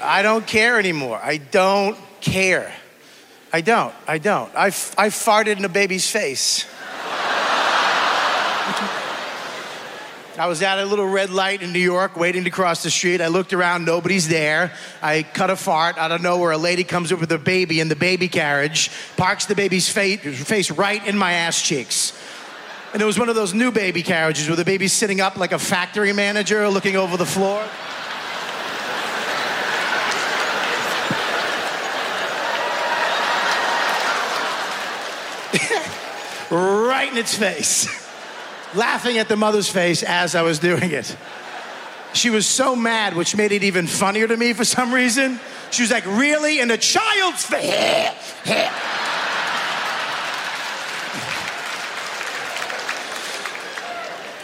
I don't care anymore. I don't care. I don't. I don't. I, f- I farted in a baby's face. I was at a little red light in New York waiting to cross the street. I looked around, nobody's there. I cut a fart. Out of nowhere, a lady comes up with her baby in the baby carriage, parks the baby's face, face right in my ass cheeks. And it was one of those new baby carriages where the baby's sitting up like a factory manager looking over the floor. Right in its face, laughing at the mother's face as I was doing it. She was so mad, which made it even funnier to me for some reason. She was like, Really? In a child's face?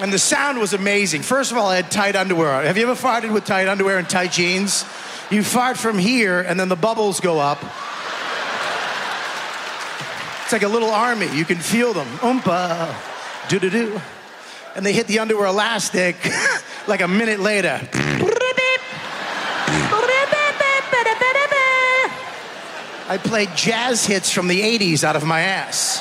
And the sound was amazing. First of all, I had tight underwear on. Have you ever farted with tight underwear and tight jeans? You fart from here, and then the bubbles go up. Like a little army. You can feel them. Oompa, do do do. And they hit the underwear elastic like a minute later. I played jazz hits from the 80s out of my ass.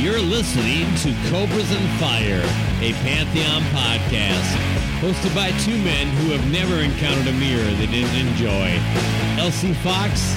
You're listening to Cobras and Fire, a Pantheon podcast, hosted by two men who have never encountered a mirror they didn't enjoy. LC Fox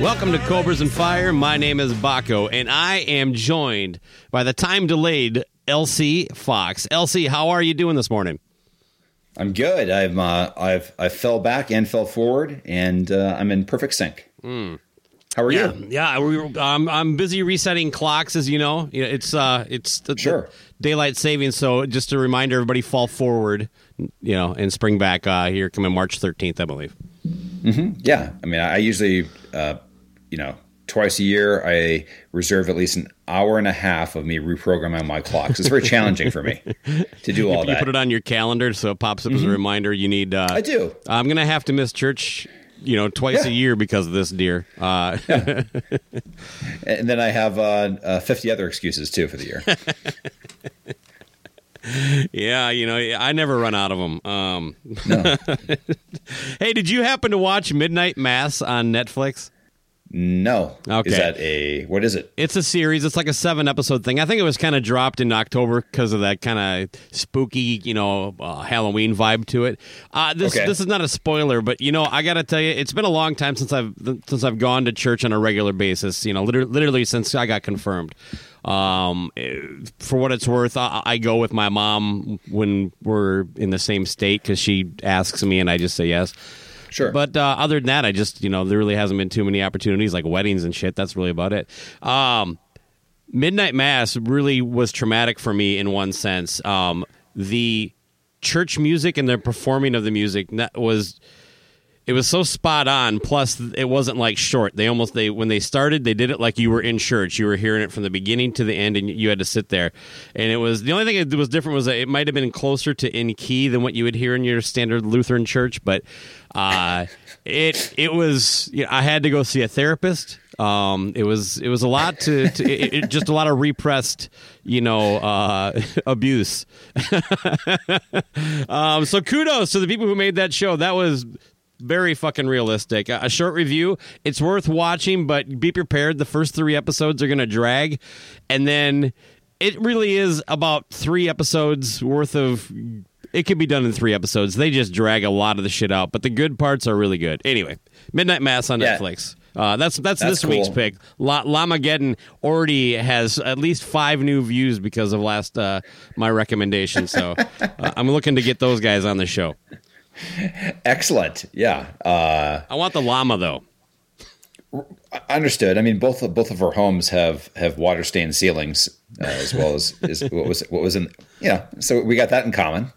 Welcome to Cobras and Fire. My name is Baco, and I am joined by the time delayed LC Fox. LC, how are you doing this morning? I'm good. I'm uh, I've I fell back and fell forward, and uh, I'm in perfect sync. How are Yeah, you? yeah. We, um, I'm busy resetting clocks, as you know. You know, It's uh, it's the, the Sure. daylight savings. So just a reminder, everybody fall forward, you know, and spring back uh, here coming March 13th, I believe. Yeah. I mean, I, I usually, uh, you know, twice a year I reserve at least an hour and a half of me reprogramming my clocks. It's very challenging for me to do all You that. put it on your calendar so it pops up as a reminder. You need. Uh, I do. I'm gonna have to miss church, you know, twice Yeah. a year because of this deer. Uh, and then I have uh, uh, 50 other excuses too for the year. yeah, you know, I never run out of them. Um, No. hey, did you happen to watch Midnight Mass on Netflix? No. Okay. Is that a what is it? It's a series. It's like a seven episode thing. I think it was kind of dropped in October because of that kind of spooky, you know, uh, Halloween vibe to it. Uh, this Okay. this is not a spoiler, but you know, I got to tell you, it's been a long time since I've since I've gone to church on a regular basis. You know, literally, literally since I got confirmed. Um, eh, for what it's worth, I, I go with my mom when we're in the same state because she asks me, and I just say yes. Sure. But uh, other than that, I just you know there really hasn't been too many opportunities like weddings and shit. That's really about it. Um, Midnight Mass really was traumatic for me in one sense. Um, the church music and the performing of the music was it was so spot on. Plus, it wasn't like short. They almost they when they started, they did it like you were in church. You were hearing it from the beginning to the end, and you had to sit there. And it was the only thing that was different was that it might have been closer to in key than what you would hear in your standard Lutheran church. But uh, it it was. You know, I had to go see a therapist. Um, it was it was a lot to, to it, it, just a lot of repressed, you know, uh, abuse. um, so kudos to the people who made that show. That was very fucking realistic. A short review. It's worth watching, but be prepared. The first three episodes are going to drag, and then it really is about three episodes worth of. It can be done in three episodes. They just drag a lot of the shit out, but the good parts are really good. Anyway, Midnight Mass on Yeah. Netflix. Uh, that's, that's That's this week's pick. La- Llamageddon already has at least five new views because of last uh, my recommendation. So uh, I'm looking to get those guys on the show. Excellent. Yeah. Uh, I want the llama though. understood. I mean, both of, both of our homes have have water stained ceilings, uh, as well as is what was what was in. Yeah. So we got that in common.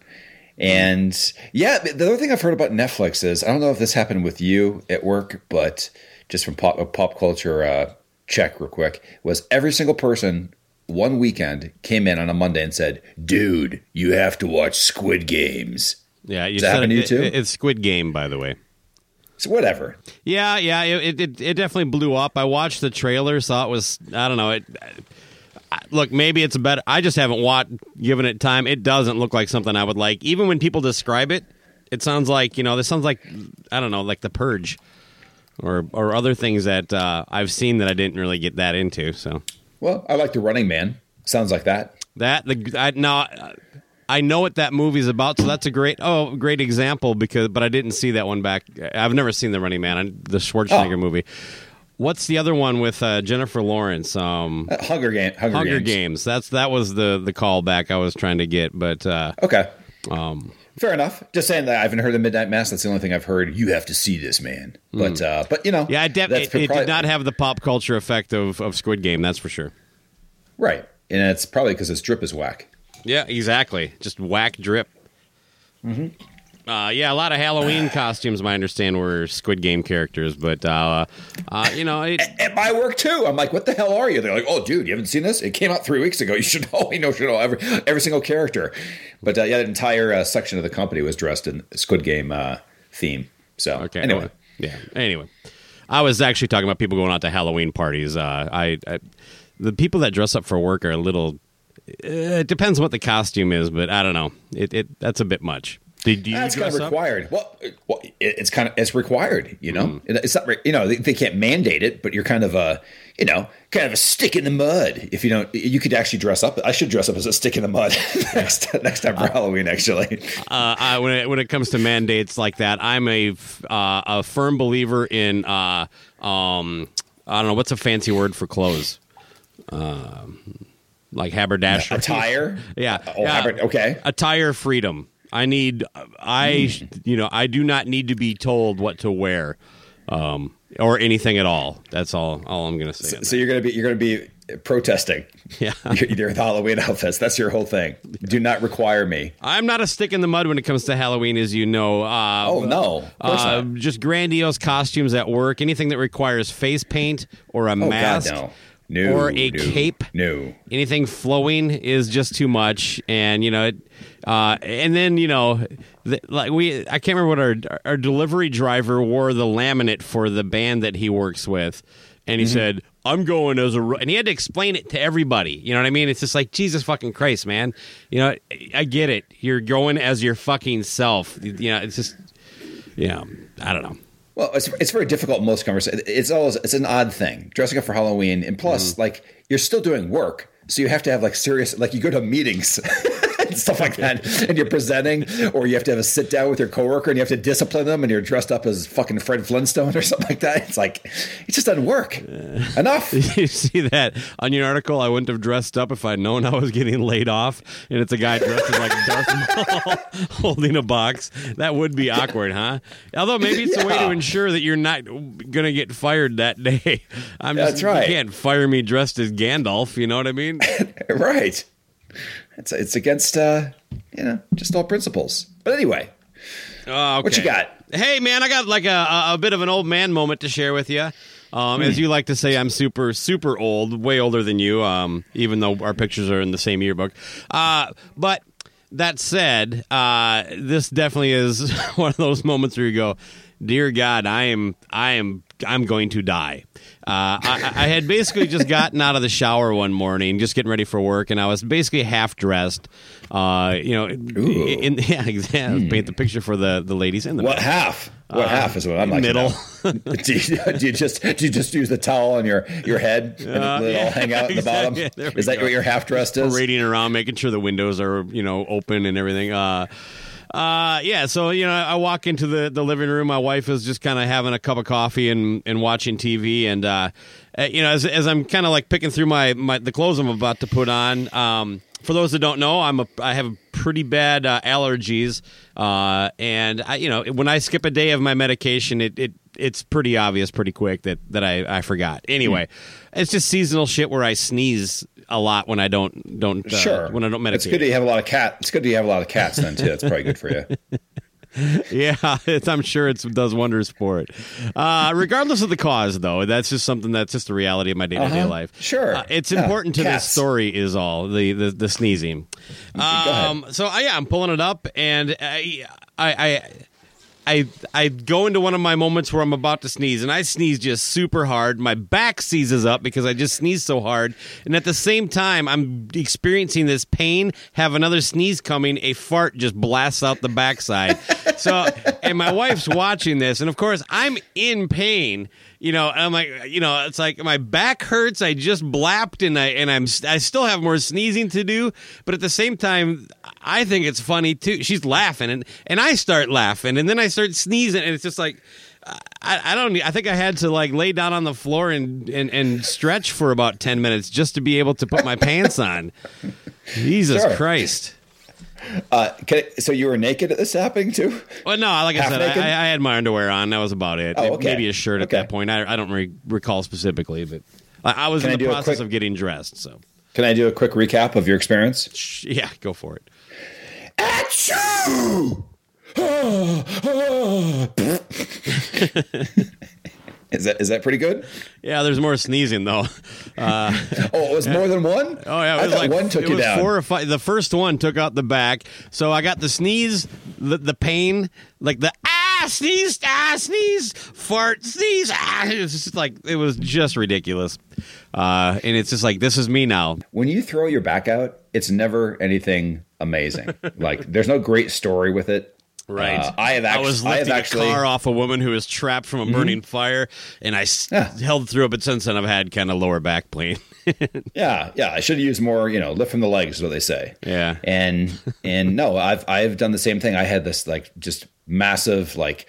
And yeah, the other thing I've heard about Netflix is I don't know if this happened with you at work, but just from pop pop culture uh, check real quick was every single person one weekend came in on a Monday and said, "Dude, you have to watch Squid Games." Yeah, you Does that happen to you it- too? it- it's Squid Game, by the way. So whatever. Yeah, yeah, it, it it definitely blew up. I watched the trailer, saw it was I don't know. It I- look maybe it's better. I just haven't watched, given it time. It doesn't look like something I would like. Even when people describe it, it sounds like you know this sounds like I don't know, like The Purge, or or other things that uh, I've seen that I didn't really get that into. So Well, I like the Running Man. Sounds like that. that the I now I know what that movie's about, so that's a great oh great example because but I didn't see that one back. I've never seen the Running Man, the Schwarzenegger Oh. movie. What's the other one with uh, Jennifer Lawrence? Um, Uh, Hunger Game. Hunger, Hunger Games. Games. That's that was the the callback I was trying to get, but uh, Okay. um, Fair enough. Just saying that I haven't heard the Midnight Mass. That's the only thing I've heard. You have to see this, man. But uh, but you know, Hmm. yeah, it, def- that's it, it probably- did not have the pop culture effect of, of Squid Game. That's for sure. right, and it's probably because its drip is whack. Yeah, exactly. Just whack drip. Mm-hmm. Uh, yeah, a lot of Halloween costumes. My understand were Squid Game characters, but uh, uh, you know, it, At my work too. I'm like, what the hell are you? They're like, oh, dude, you haven't seen this? It came out three weeks ago. You should know. You know, should know every every single character. But uh, yeah, the entire uh, section of the company was dressed in Squid Game uh, theme. So Okay. anyway, yeah. Anyway, I was actually talking about people going out to Halloween parties. Uh, I, I, the people that dress up for work are a little. Uh, it depends what the costume is, but I don't know. It, it that's a bit much. Did you that's kind of required. Well, well, it- it's kind of it's required. You know, Mm-hmm. it's not. You know, they, they can't mandate it, but you're kind of a you know kind of a stick in the mud. If you don't, you could actually dress up. I should dress up as a stick in the mud next next time for Halloween. Actually, Uh, I, when it when it comes to mandates like that, I'm a uh, a firm believer in. Uh, um, I don't know what's a fancy word for clothes. Um, like haberdashery attire. Yeah. Oh, yeah. haberd- okay. Attire freedom. I need. I you know I do not need to be told what to wear, um, or anything at all. That's all. All I'm going to say. on So you're gonna be you're gonna be protesting. Yeah. You're, with Halloween outfits. That's your whole thing. Do not require me. I'm not a stick in the mud when it comes to Halloween, as you know. Uh, Oh no, uh, just grandiose costumes at work. Anything that requires face paint or a Oh mask God, no. No, or a no, cape. No. anything flowing is just too much and you know it uh, and then you know the, like we i can't remember what our our delivery driver wore the laminate for the band that he works with and he said i'm going as a ro-" and he had to explain it to everybody you know what i mean? It's just like jesus fucking christ man. You know i get it. You're going as your fucking self. You know it's just yeah i don't know Well, it's it's very difficult in most conversations. It's always it's an odd thing dressing up for Halloween, and plus, Mm-hmm. like you're still doing work, so you have to have like serious like you go to meetings. and stuff like that, and you're presenting, or you have to have a sit down with your coworker and you have to discipline them, and you're dressed up as fucking Fred Flintstone or something like that. It's like it just doesn't work. Enough. you see that on your article? I wouldn't have dressed up if I'd known I was getting laid off, and it's a guy dressed as like Darth Maul holding a box. That would be awkward, huh? Although maybe it's a way to ensure that you're not going to get fired that day. I'm just, That's right. You can't fire me dressed as Gandalf. You know what I mean? right. It's it's against uh, you know just all principles. But anyway, Oh, What you got? Hey, man, I got like a, a, bit of an old man moment to share with you. Um, Hmm. As you like to say, I'm super, super old, way older than you, um, even though our pictures are in the same yearbook. Uh, but that said, uh, this definitely is one of those moments where you go, "Dear God, I am, I am, I'm going to die." Uh, I, I had basically just gotten out of the shower one morning, just getting ready for work, and I was basically half dressed. Uh, you know, in, yeah, exactly. Paint the picture for the the ladies in the what half? What half is what I'm like. middle. do, you, do you just do you just use the towel on your your head and let it all hang out in the bottom? exactly. There we Is that go. what your half dressed is? parading around, making sure the windows are you know open and everything. Uh, yeah. So you know, I walk into the, the living room. My wife is just kind of having a cup of coffee and, and watching TV. And uh, uh, you know, as, as I'm kind of like picking through my, my the clothes I'm about to put on. Um, for those that don't know, I'm a I have pretty bad uh, allergies, uh, and I, you know when I skip a day of my medication, it, it it's pretty obvious pretty quick that that I, I forgot. Anyway, it's just seasonal shit where I sneeze a lot when I don't don't uh, Sure. when I don't medicate. It's good to have a lot of cat. It's good to have a lot of cats then too. That's probably good for you. Yeah, it's, I'm sure it does wonders for it. Uh, regardless of the cause, though, that's just something that's just the reality of my day to day life. Sure. Uh, it's Yeah, important to cats. this story, is all the the, the sneezing. Um, so I, yeah, I'm pulling it up, and I, I, I, I, I go into one of my moments where I'm about to sneeze, and I sneeze just super hard. My back seizes up because I just sneeze so hard, and at the same time, I'm experiencing this pain. Have another sneeze coming, a fart just blasts out the backside. so, and my wife's watching this, and of course, I'm in pain. You know, and I'm like, you know, it's like my back hurts. I just blapped, and I and I'm I still have more sneezing to do, but at the same time, I think it's funny too. She's laughing, and and I start laughing, and then I start sneezing, and it's just like. I, I don't. I think I had to like lay down on the floor and, and, and stretch for about ten minutes just to be able to put my pants on. Jesus Sure. Christ! Uh, can I- so you were naked at this happening too? Well, no, like I Half said, I. I had my underwear on. That was about it. Oh, okay. Maybe a shirt at Okay. that point. I, I don't re- recall specifically, but I, I was Can I in the process quick- of getting dressed. So, Can I do a quick recap of your experience? Sh- yeah, go for it. Achoo! is that is that pretty good? Yeah, there's more sneezing though. Uh, Oh, it was more than one. oh yeah, it was like one took it you was down. four or five. The first one took out the back, so I got the sneeze, the, the pain, like the ah sneeze, ah sneeze, fart, sneeze. Ah, it was just like it was just ridiculous. Uh, and it's just like this is me now. when you throw your back out, it's never anything amazing. like there's no great story with it. Right. Uh, I have I actually. was I have lifting actually. a car off a woman who was trapped from a burning fire, and I Yeah. held through it. But since then, I've had kind of lower back pain. Yeah, yeah. I should have used more. You know, lift from the legs is what they say. Yeah. And and no, I've I've done the same thing. I had this like just massive like.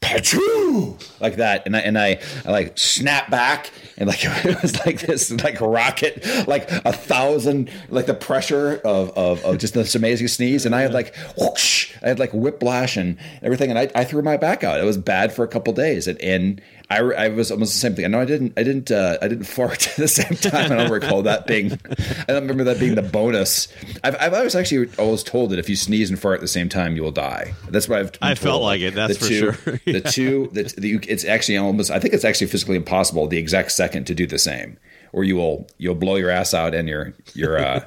Pachoo! Like that, and I and I, I like snap back, and like it was like this like rocket, like a thousand, like the pressure of of, of just this amazing sneeze, and I had like whoosh, I had like whiplash and everything, and I, I threw my back out. It was bad for a couple days, and, and I, I was almost the same thing. I know I didn't I didn't uh, I didn't fart at the same time. I don't recall that being. I don't remember that being the bonus. I've, I've always actually always told that if you sneeze and fart at the same time, you will die. That's what I've. I felt like it, that's The for two- sure. The two that the, it's actually almost. I think it's actually physically impossible the exact second to do the same. Or you will you'll blow your ass out and your your uh,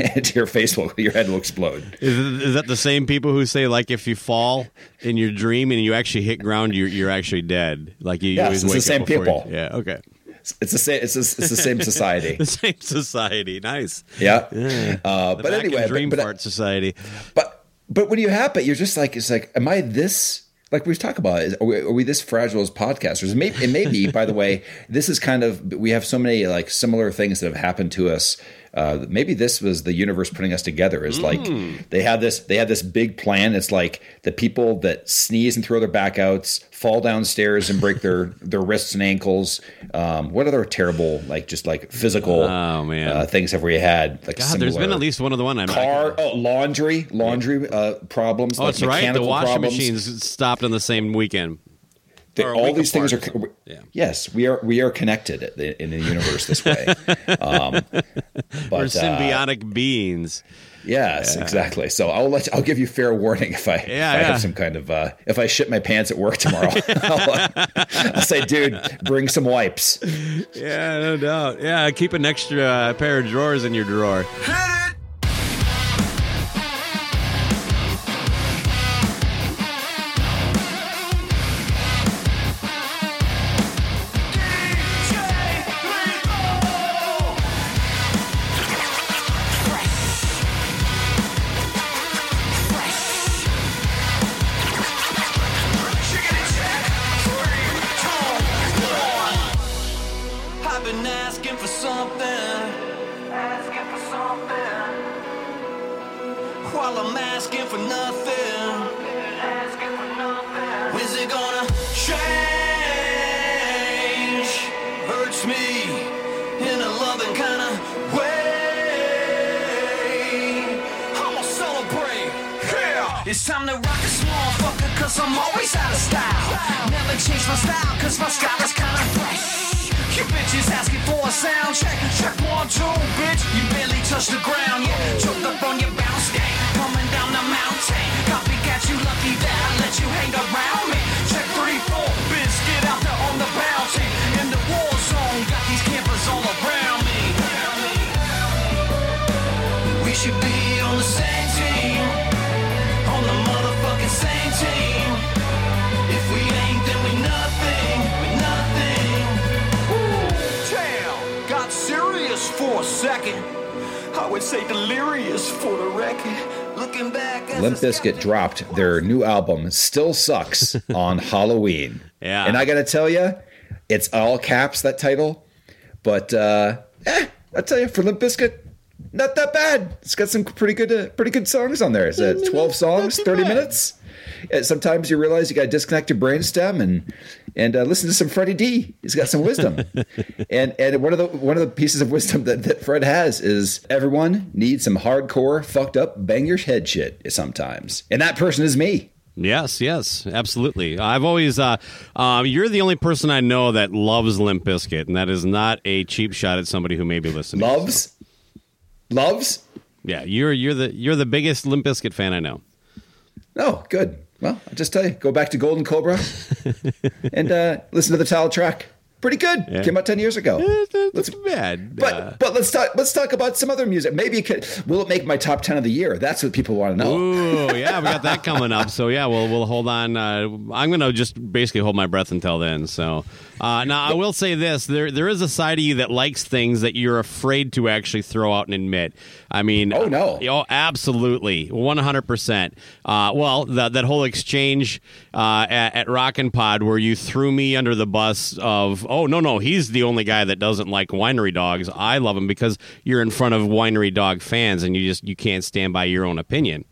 and your face will your head will explode. Is, is that the same people who say like if you fall in your dream and you actually hit ground, you're you're actually dead? Like you, Yes, always it's the same before you- people. yeah. Okay. It's the same. It's the, it's the same society. The same society. Nice. Yeah. The Uh, but anyway, Dream but, but, Fart Society. But but when you have it, you're just like it's like, am I this? Like we talk about, is, are, we, are we this fragile as podcasters? It may, it may be. by the way, this is kind of we have so many like similar things that have happened to us uh, maybe this was the universe putting us together. Is like they have this they have this big plan. It's like the people that sneeze and throw their back outs, fall downstairs and break their their wrists and ankles. Um, what other terrible like just like physical Oh, man. uh, things have we had? Like God, there's been at least one of the one I car oh, laundry laundry uh, problems. Oh, like that's right. The washing problems. machines stopped on the same weekend. They- all week these things are apart. Yeah. yes we are we are connected in the, in the universe this way um, but We're uh, symbiotic beings. yes exactly so i'll let you, i'll give you fair warning if i, if Yeah, I yeah. have some kind of uh, if i shit my pants at work tomorrow I'll, I'll say dude bring some wipes Yeah, no doubt. Yeah, keep an extra uh, pair of drawers in your drawer. As limp a bizkit skeptic- dropped their new album still sucks on halloween. Yeah. and i gotta tell you it's all caps that title. But uh eh, i tell you for limp bizkit not that bad. It's got some pretty good uh, pretty good songs on there. It's uh, 12 songs 30 minutes. Sometimes you realize you got to disconnect your brainstem and and uh, listen to some Freddie D. He's got some wisdom, and and one of the one of the pieces of wisdom that, that Fred has is everyone needs some hardcore, fucked up, bang your head shit sometimes, and that person is me. Yes, yes, absolutely. I've always, uh, um, you're the only person I know that loves Limp Bizkit, and that is not a cheap shot at somebody who may be listening. Loves, loves. Yeah, you're you're the you're the biggest Limp Bizkit fan I know. Oh, good. Well, I'll just tell you, go back to Golden Cobra and uh, listen to the title track. Pretty good. Came out ten years ago. That's bad. But Uh, but let's talk let's talk about some other music. Maybe it could will it make my top ten of the year? That's what people want to know. Ooh, yeah, we got that coming up. So yeah, we'll we'll hold on. Uh, I'm gonna just basically hold my breath until then. So uh, now I will say this: there there is a side of you that likes things that you're afraid to actually throw out and admit. I mean, Oh, no. oh, absolutely, 100. percent uh, Well, that that whole exchange uh, at, at Rockin' Pod where you threw me under the bus of, oh no no, he's the only guy that doesn't like winery dogs. I love him because you're in front of winery dog fans and you just you can't stand by your own opinion.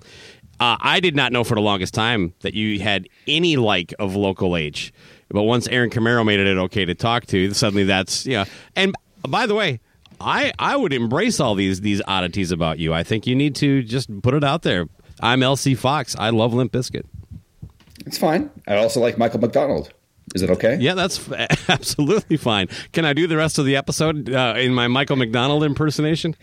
Uh, I did not know for the longest time that you had any like of local H, but once Aaron Camaro made it okay to talk to, suddenly that's yeah. And by the way, I I would embrace all these these oddities about you. I think you need to just put it out there. I'm LC Fox. I love Limp Bizkit. It's fine. I also like Michael McDonald. Is it okay? Yeah, that's f- absolutely fine. Can I do the rest of the episode uh, in my Michael McDonald impersonation?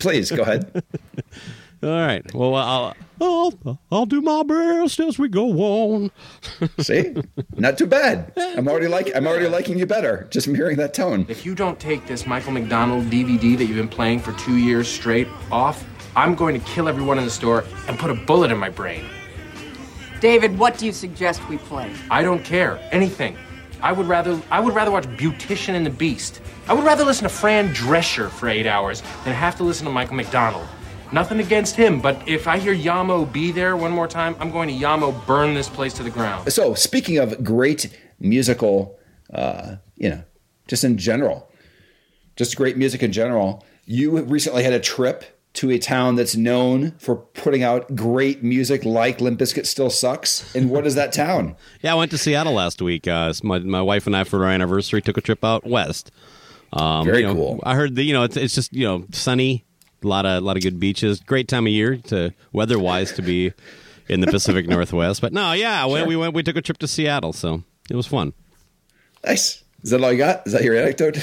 Please go ahead. All right. Well, I'll I'll, I'll do my best as we go on. See, not too bad. I'm already like I'm already liking you better just from hearing that tone. If you don't take this Michael McDonald DVD that you've been playing for two years straight off, I'm going to kill everyone in the store and put a bullet in my brain. David, what do you suggest we play? I don't care. Anything. I would rather I would rather watch Beautician and the Beast. I would rather listen to Fran Drescher for eight hours than have to listen to Michael McDonald. Nothing against him, but if I hear Ya Mo be there one more time, I'm going to Yamo burn this place to the ground. So speaking of great musical, uh, you know, just in general, just great music in general. you recently had a trip to a town that's known for putting out great music like Limp Bizkit Still Sucks. And what is that town? Yeah, I went to Seattle last week. Uh, my my wife and I for our anniversary took a trip out west. Um, Very you know, cool. I heard that you know it's, it's just you know sunny, a lot of lot of good beaches. Great time of year to weather wise to be in the Pacific Northwest. But no, yeah, when we went, we took a trip to Seattle, so it was fun. Nice. Is that all you got? Is that your anecdote?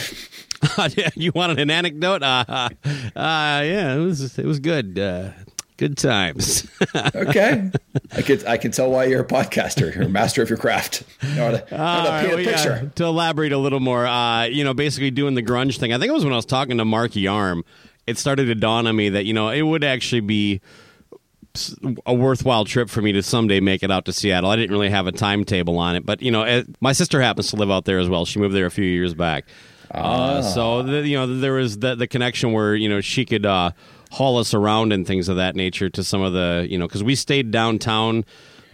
you wanted an anecdote? Uh, uh, yeah, it was it was good. Uh, good times. Okay. I could I can tell why you're a podcaster. You're a master of your craft. You know how to, know how to All paint right, a well, yeah, picture. to elaborate a little more, uh, you know, basically doing the grunge thing. I think it was when I was talking to Mark Yarm. It started to dawn on me that you know it would actually be a worthwhile trip for me to someday make it out to Seattle. I didn't really have a timetable on it, but you know, my sister happens to live out there as well. She moved there a few years back, uh, so the, you know there was the the connection where you know she could uh, haul us around and things of that nature to some of the you know because we stayed downtown.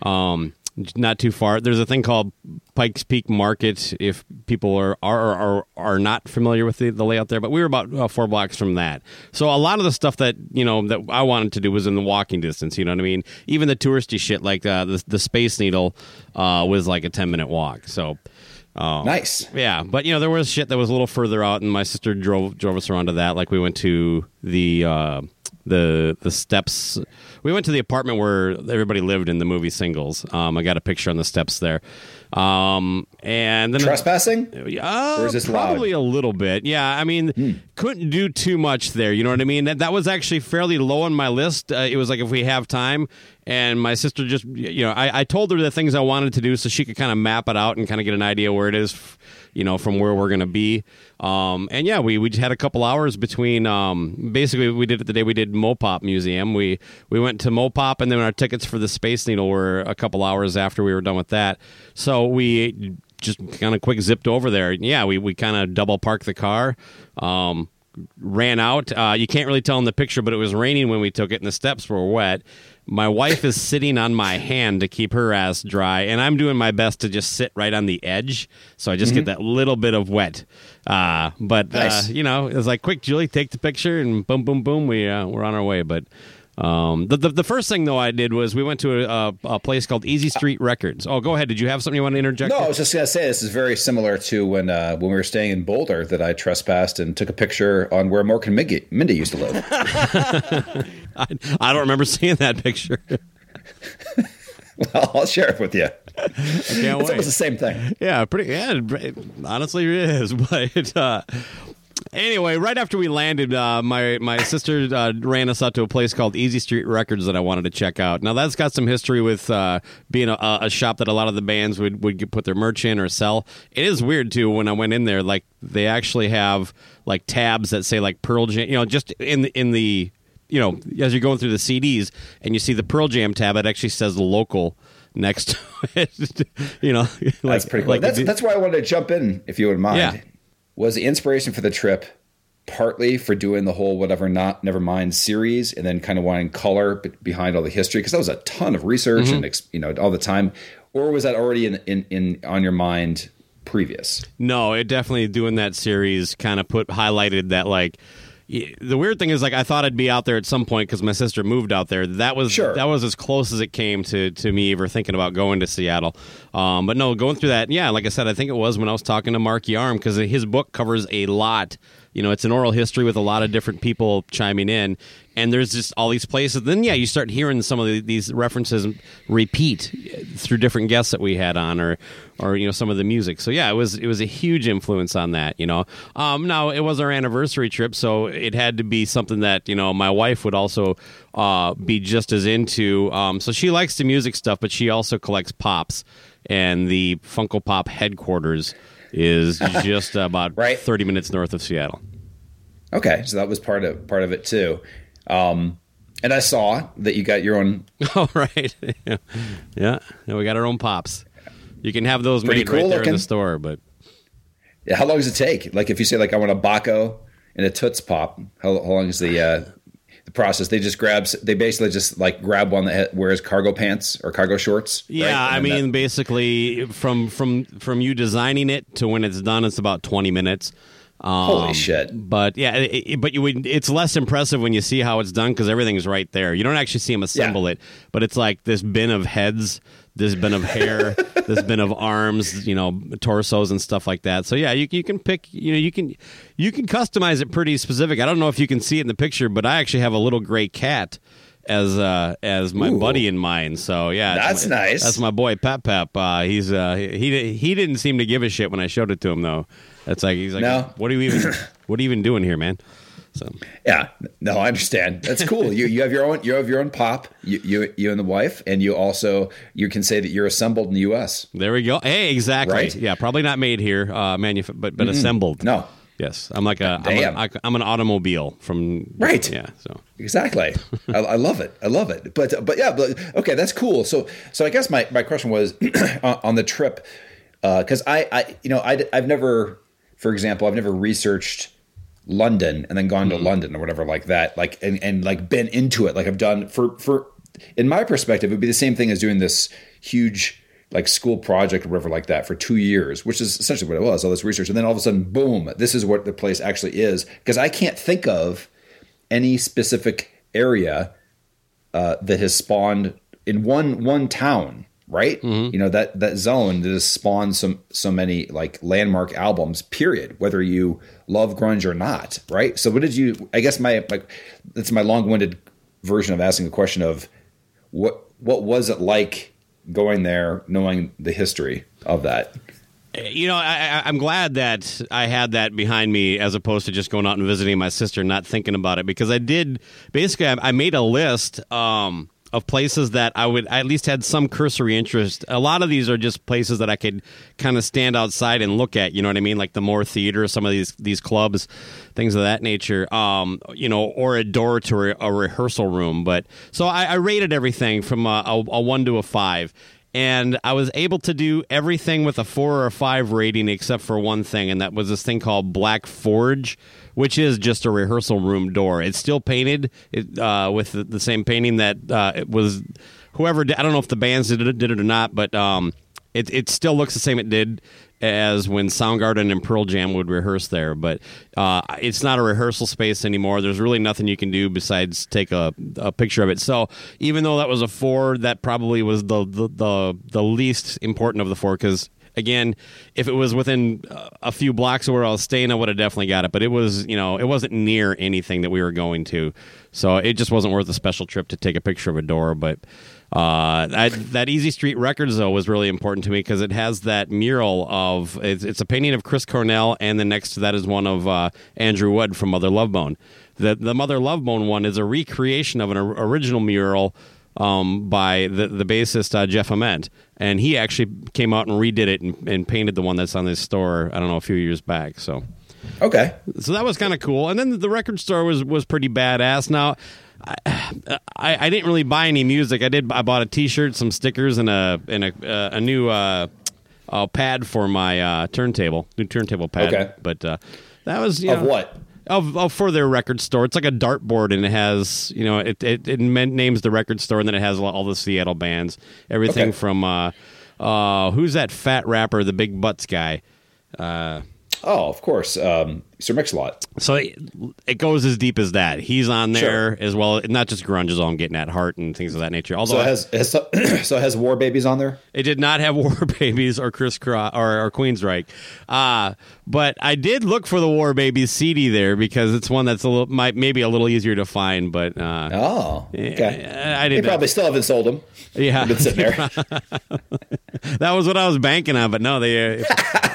Um, not too far. There's a thing called Pikes Peak Market. If people are are are, are not familiar with the, the layout there, but we were about uh, four blocks from that. So a lot of the stuff that you know that I wanted to do was in the walking distance. You know what I mean? Even the touristy shit like uh, the the Space Needle uh, was like a ten minute walk. So. Um, Nice. yeah, but you know there was shit that was a little further out, and my sister drove drove us around to that. Like we went to the uh, the the steps. We went to the apartment where everybody lived in the movie Singles. Um, I got a picture on the steps there, um, and then Trespassing? uh, Or is this probably loud? a little bit. Yeah, I mean, couldn't do too much there. You know what I mean? That, that was actually fairly low on my list. Uh, it was like if we have time, and my sister just, you know, I, I told her the things I wanted to do so she could kind of map it out and kind of get an idea where it is, f- you know, from where we're going to be. Um, and yeah, we we had a couple hours between. Um, basically, we did it the day we did Mopop Museum. We we went to Mopop, and then our tickets for the Space Needle were a couple hours after we were done with that. So we just kind of quick zipped over there. Yeah, we, we kind of double parked the car, um, ran out. Uh, you can't really tell in the picture, but it was raining when we took it, and the steps were wet. My wife is sitting on my hand to keep her ass dry, and I'm doing my best to just sit right on the edge, so I just get that little bit of wet. Uh, but Nice. uh, you know, it's like, quick, Julie, take the picture, and boom, boom, boom, we uh, we're on our way. But um, the, the the first thing though I did was we went to a, a, a place called Easy Street Records. Oh, go ahead. Did you have something you want to interject? No, I was just gonna say this is very similar to when uh, when we were staying in Boulder that I trespassed and took a picture on where Mork and Mindy, Mindy used to live. I, I don't remember seeing that picture. well, I'll share it with you. It's wait. almost the same thing. Yeah, pretty. Yeah, honestly, it is. But uh, anyway, right after we landed, uh, my my sister uh, ran us out to a place called Easy Street Records that I wanted to check out. Now that's got some history with uh, being a, a shop that a lot of the bands would would put their merch in or sell. It is weird too when I went in there. Like they actually have like tabs that say like Pearl Jam. You know, just in the, in the you know as you're going through the CDs and you see the Pearl Jam tab, it actually says local next to it. you know, like, That's pretty cool. like that's that's why I wanted to jump in, if you wouldn't mind. Yeah. Was the inspiration for the trip partly for doing the whole whatever not never mind series, and then kind of wanting color behind all the history because that was a ton of research Mm-hmm. and you know all the time, or was that already in in, in on your mind previous? No, it definitely doing that series kind of put highlighted that like the weird thing is like I thought I'd be out there at some point because my sister moved out there. That was Sure. that was as close as it came to to me ever thinking about going to Seattle. Um, but no, going through that, yeah, like I said, I think it was when I was talking to Mark Yarm because his book covers a lot. You know, it's an oral history with a lot of different people chiming in, and there's just all these places. Then yeah, you start hearing some of the, these references repeat through different guests that we had on, or or you know some of the music. So yeah, it was it was a huge influence on that. You know, um, now it was our anniversary trip, so it had to be something that you know my wife would also uh, be just as into. Um, so she likes the music stuff, but she also collects pops, and the Funko Pop headquarters is just about Right. thirty minutes north of Seattle. Okay, so that was part of part of it too. Um, and I saw that you got your own. All right, yeah, yeah, we got our own pops. You can have those Pretty made right cool there in the store, but Yeah, How long does it take? Like if you say like I want a Baco and a Toots Pop, how, how long is the uh, the process? They just grabs. They basically just like grab one that wears cargo pants or cargo shorts. right? Yeah, I mean, that- basically, from from from you designing it to when it's done, it's about twenty minutes. Um, Holy shit! But yeah, it, it- but you would. It's less impressive when you see how it's done because everything's right there. You don't actually see them assemble Yeah. it, but it's like this bin of heads, this bin of hair, this bin of arms, you know, torsos and stuff like that. So yeah, you you can pick. You know, you can you can customize it pretty specific. I don't know if you can see it in the picture, but I actually have a little gray cat as uh as my Ooh. buddy in mine. So yeah, That's my- nice. That's my boy Pep Pep. Uh, he's uh he he didn't seem to give a shit when I showed it to him though. That's like he's like, No. what are you even what are you even doing here, man? So Yeah, no, I understand. That's cool. you you have your own you have your own pop. You you you and the wife, and you also you can say that you're assembled in the U.S. there we go. Hey, exactly. Right? Yeah, probably not made here, uh, manuf- but but assembled. No, Yes, I'm like a I'm, Damn. a, I'm an automobile from Right. Yeah, so exactly. I, I love it. I love it. But but yeah, but okay, that's cool. So so I guess my my question was on on the trip because I I you know I I've never, for example, I've never researched. London and then gone to London or whatever like that like and, and like been into it. Like I've done for for in my perspective it would be the same thing as doing this huge like school project or whatever like that for two years which is essentially what it was all this research. And then all of a sudden boom this is what the place actually is. Because I can't think of any specific area uh, that has spawned in one one town, right? You know that that zone that has spawned some so many like landmark albums. Period. Whether you love grunge or not, right? So what did you? I guess my like that's my long winded version of asking a question of what what was it like going there, knowing the history of that. you know, I, I'm glad that I had that behind me as opposed to just going out and visiting my sister, and not thinking about it, because I did basically. I, I made a list um, of places that I would I at least had some cursory interest. A lot of these are just places that I could kind of stand outside and look at. You know what I mean? Like the Moore Theater, some of these these clubs, things of that nature. Um, you know, or a door to a, a rehearsal room. But so I, I rated everything from a, a, a one to a five and I was able to do everything with a four or a five rating except for one thing, and that was this thing called Black Forge, which is just a rehearsal room door. It's still painted it, uh, with the, the same painting that uh, it was. Whoever did, I don't know if the bands did it, did it or not, but um, it it still looks the same it did as when Soundgarden and Pearl Jam would rehearse there. But uh, it's not a rehearsal space anymore. There's really nothing you can do besides take a, a picture of it. So even though that was a four, that probably was the the the, the least important of the four because. Again, if it was within uh, a few blocks of where I was staying, I would have definitely got it. But it was, you know, it wasn't near anything that we were going to, so it just wasn't worth a special trip to take a picture of a door. But uh, that, that Easy Street Records though was really important to me because it has that mural of it's, it's a painting of Chris Cornell, and then next to that is one of uh, Andrew Wood from Mother Love Bone. The the Mother Love Bone one is a recreation of an original mural um, by the the bassist uh, Jeff Ament, and he actually came out and redid it and, and painted the one that's on this store. I don't know a few years back. So Okay. so that was kind of cool. And then the record store was was pretty badass. Now, I, I, I didn't really buy any music. I did. I bought a T-shirt, some stickers, and a and a uh, a new uh, uh, pad for my uh, turntable, new turntable pad. Okay. But uh, that was you Of know, what? Of, of for their record store. It's like a dartboard, and it has you know it it, it names the record store, and then it has all the Seattle bands, everything Okay. from uh, uh, who's that fat rapper, the big butts guy. Uh, Oh, of course. Um, Sir Mix-a-Lot. So it, goes as deep as that. He's on there Sure. as well. Not just grunge is all I'm getting at, heart and things of that nature. Although So it has, has so it has War Babies on there. it did not have War Babies or Chris Cro- or, or Queensryche. Uh, but I did look for the War Babies CD there because it's one that's a little might maybe a little easier to find. But uh, Oh, okay. I They did probably still haven't sold them. Yeah. Been sitting there. that was what I was banking on, but no, they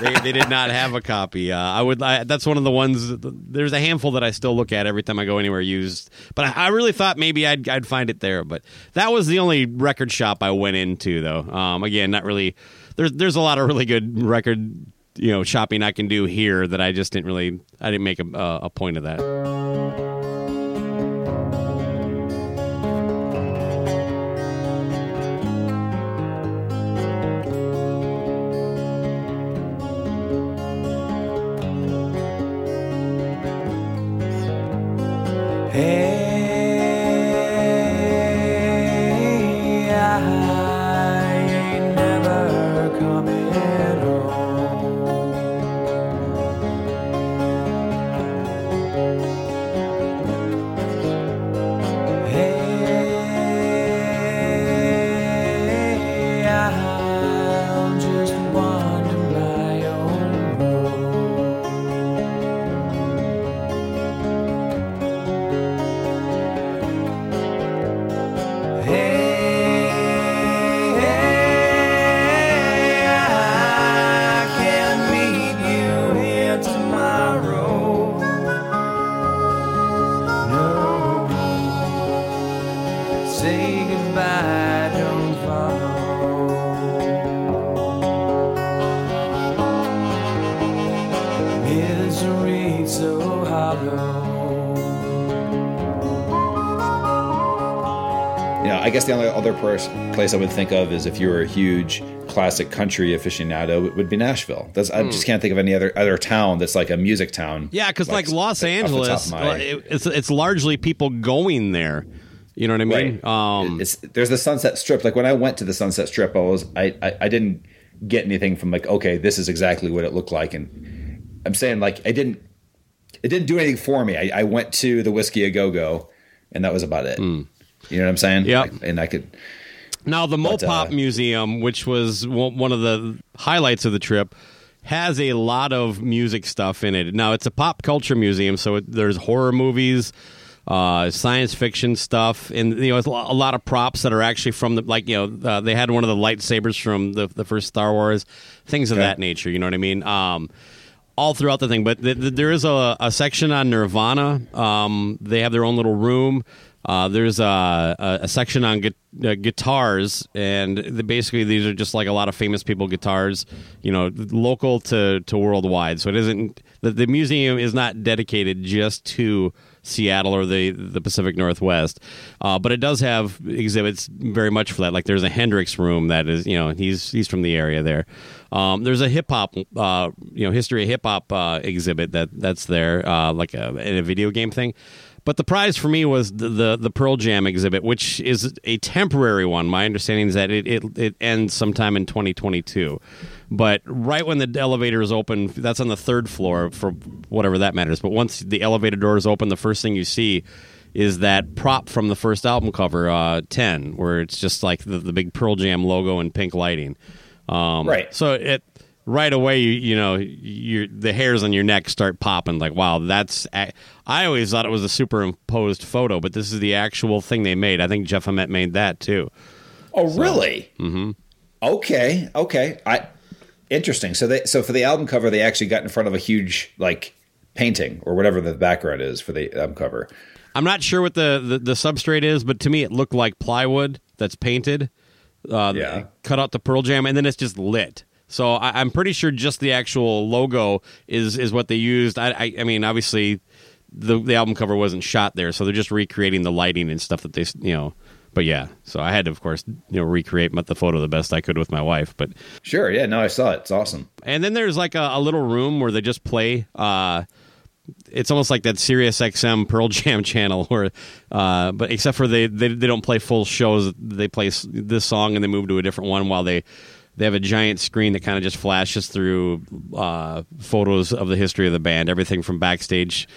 they, they did not have a copy. Uh, I would. I, that's one of the ones. There's a handful that I still look at every time I go anywhere used. But I, I really thought maybe I'd I'd find it there. But that was the only record shop I went into, though. Um, again, not really. There's there's a lot of really good record you know shopping I can do here that I just didn't really. I didn't make a, a point of that. Only other pers- place I would think of is if you were a huge classic country aficionado, it would be Nashville. That's I just hmm. can't think of any other other town that's like a music town. Yeah, because like, Los off the top of Angeles, my- uh, it- it's it's largely people going there. You know what I mean? Right. Um, it's there's the Sunset Strip. Like when I went to the Sunset Strip, I was I, I I didn't get anything from like okay, this is exactly what it looked like, and I'm saying like I didn't it didn't do anything for me. I, I went to the Whiskey a Go Go, and that was about it. Hmm. You know what I'm saying? Yeah. And I could Now, the But, Mopop uh, Museum, which was one of the highlights of the trip, has a lot of music stuff in it. Now, it's a pop culture museum, so it, there's horror movies, uh, science fiction stuff, and you know, it's a a lot of props that are actually from the like you know uh, they had one of the lightsabers from the the first Star Wars, things of Okay. that nature. You know what I mean? Um, all throughout the thing. But th- th- there is a, a section on Nirvana. Um, they have their own little room. Uh, there's a, a, section on gu- uh, guitars, and the, basically these are just like a lot of famous people guitars, you know, local to, to worldwide. So it isn't the, the museum is not dedicated just to Seattle or the the Pacific Northwest, uh, but it does have exhibits very much for that. Like there's a Hendrix room that is, you know, he's he's from the area there. Um, there's a hip hop, uh, you know, history of hip hop uh, exhibit that that's there, uh, like a, a video game thing. But the prize for me was the, the the Pearl Jam exhibit, which is a temporary one. My understanding is that it it, it ends sometime in 2022. But right when the elevator is open, that's on the third floor for whatever that matters. But once the elevator doors open, the first thing you see is that prop from the first album cover, uh, 10, where it's just like the, the big Pearl Jam logo and pink lighting. Um, Right. So it right away, you, you know, your the hairs on your neck start popping. Like, wow, that's. A- I always thought it was a superimposed photo, but this is the actual thing they made. I think Jeff Ament made that too. Oh, really? Mm-hmm. Okay, okay. I interesting. So they so for the album cover, they actually got in front of a huge like painting or whatever the background is for the album cover. I'm not sure what the, the, the substrate is, but to me, it looked like plywood that's painted. Uh, Yeah. Cut out the Pearl Jam, and then it's just lit. So I, I'm pretty sure just the actual logo is is what they used. I, I, I mean, obviously, the the album cover wasn't shot there, so they're just recreating the lighting and stuff that they, you know. But yeah, so I had to, of course, you know, recreate the photo the best I could with my wife. But Sure, yeah, no, I saw it. It's awesome. and then there's like a, a little room where they just play. Uh, it's almost like that Sirius XM Pearl Jam channel, where, uh, but except for they, they they don't play full shows. They play this song and they move to a different one while they they have a giant screen that kind of just flashes through uh, photos of the history of the band, everything from backstage.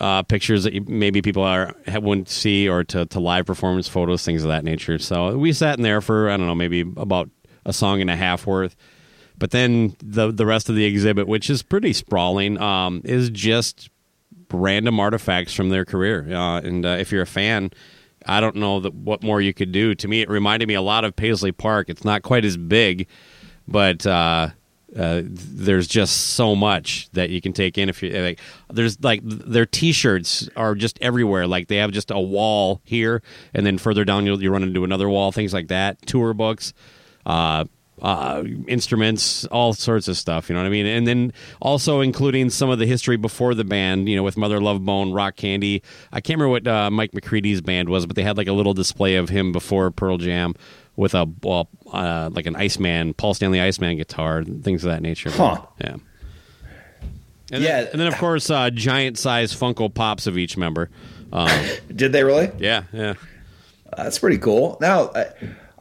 Uh, pictures that maybe people are wouldn't see, or to, to live performance photos, things of that nature. So we sat in there for I don't know, maybe about a song and a half worth. But then the the rest of the exhibit, which is pretty sprawling, um, is just random artifacts from their career. Uh, and uh, if you're a fan, I don't know that what more you could do. To me, it reminded me a lot of Paisley Park. It's not quite as big, but uh, uh, there's just so much that you can take in. If you like, there's like their T-shirts are just everywhere. Like they have just a wall here, and then further down you you run into another wall. Things like that. Tour books. Uh, uh, instruments, all sorts of stuff. You know what I mean? And then also including some of the history before the band. You know, with Mother Love Bone, Rock Candy. I can't remember what uh, Mike McCready's band was, but they had like a little display of him before Pearl Jam with a well, uh, like an Iceman, Paul Stanley Iceman guitar, things of that nature. Huh. Yeah. And Yeah. Then, and then of course, uh, giant size Funko Pops of each member. Um, Did they really? yeah, yeah. That's pretty cool. Now, I,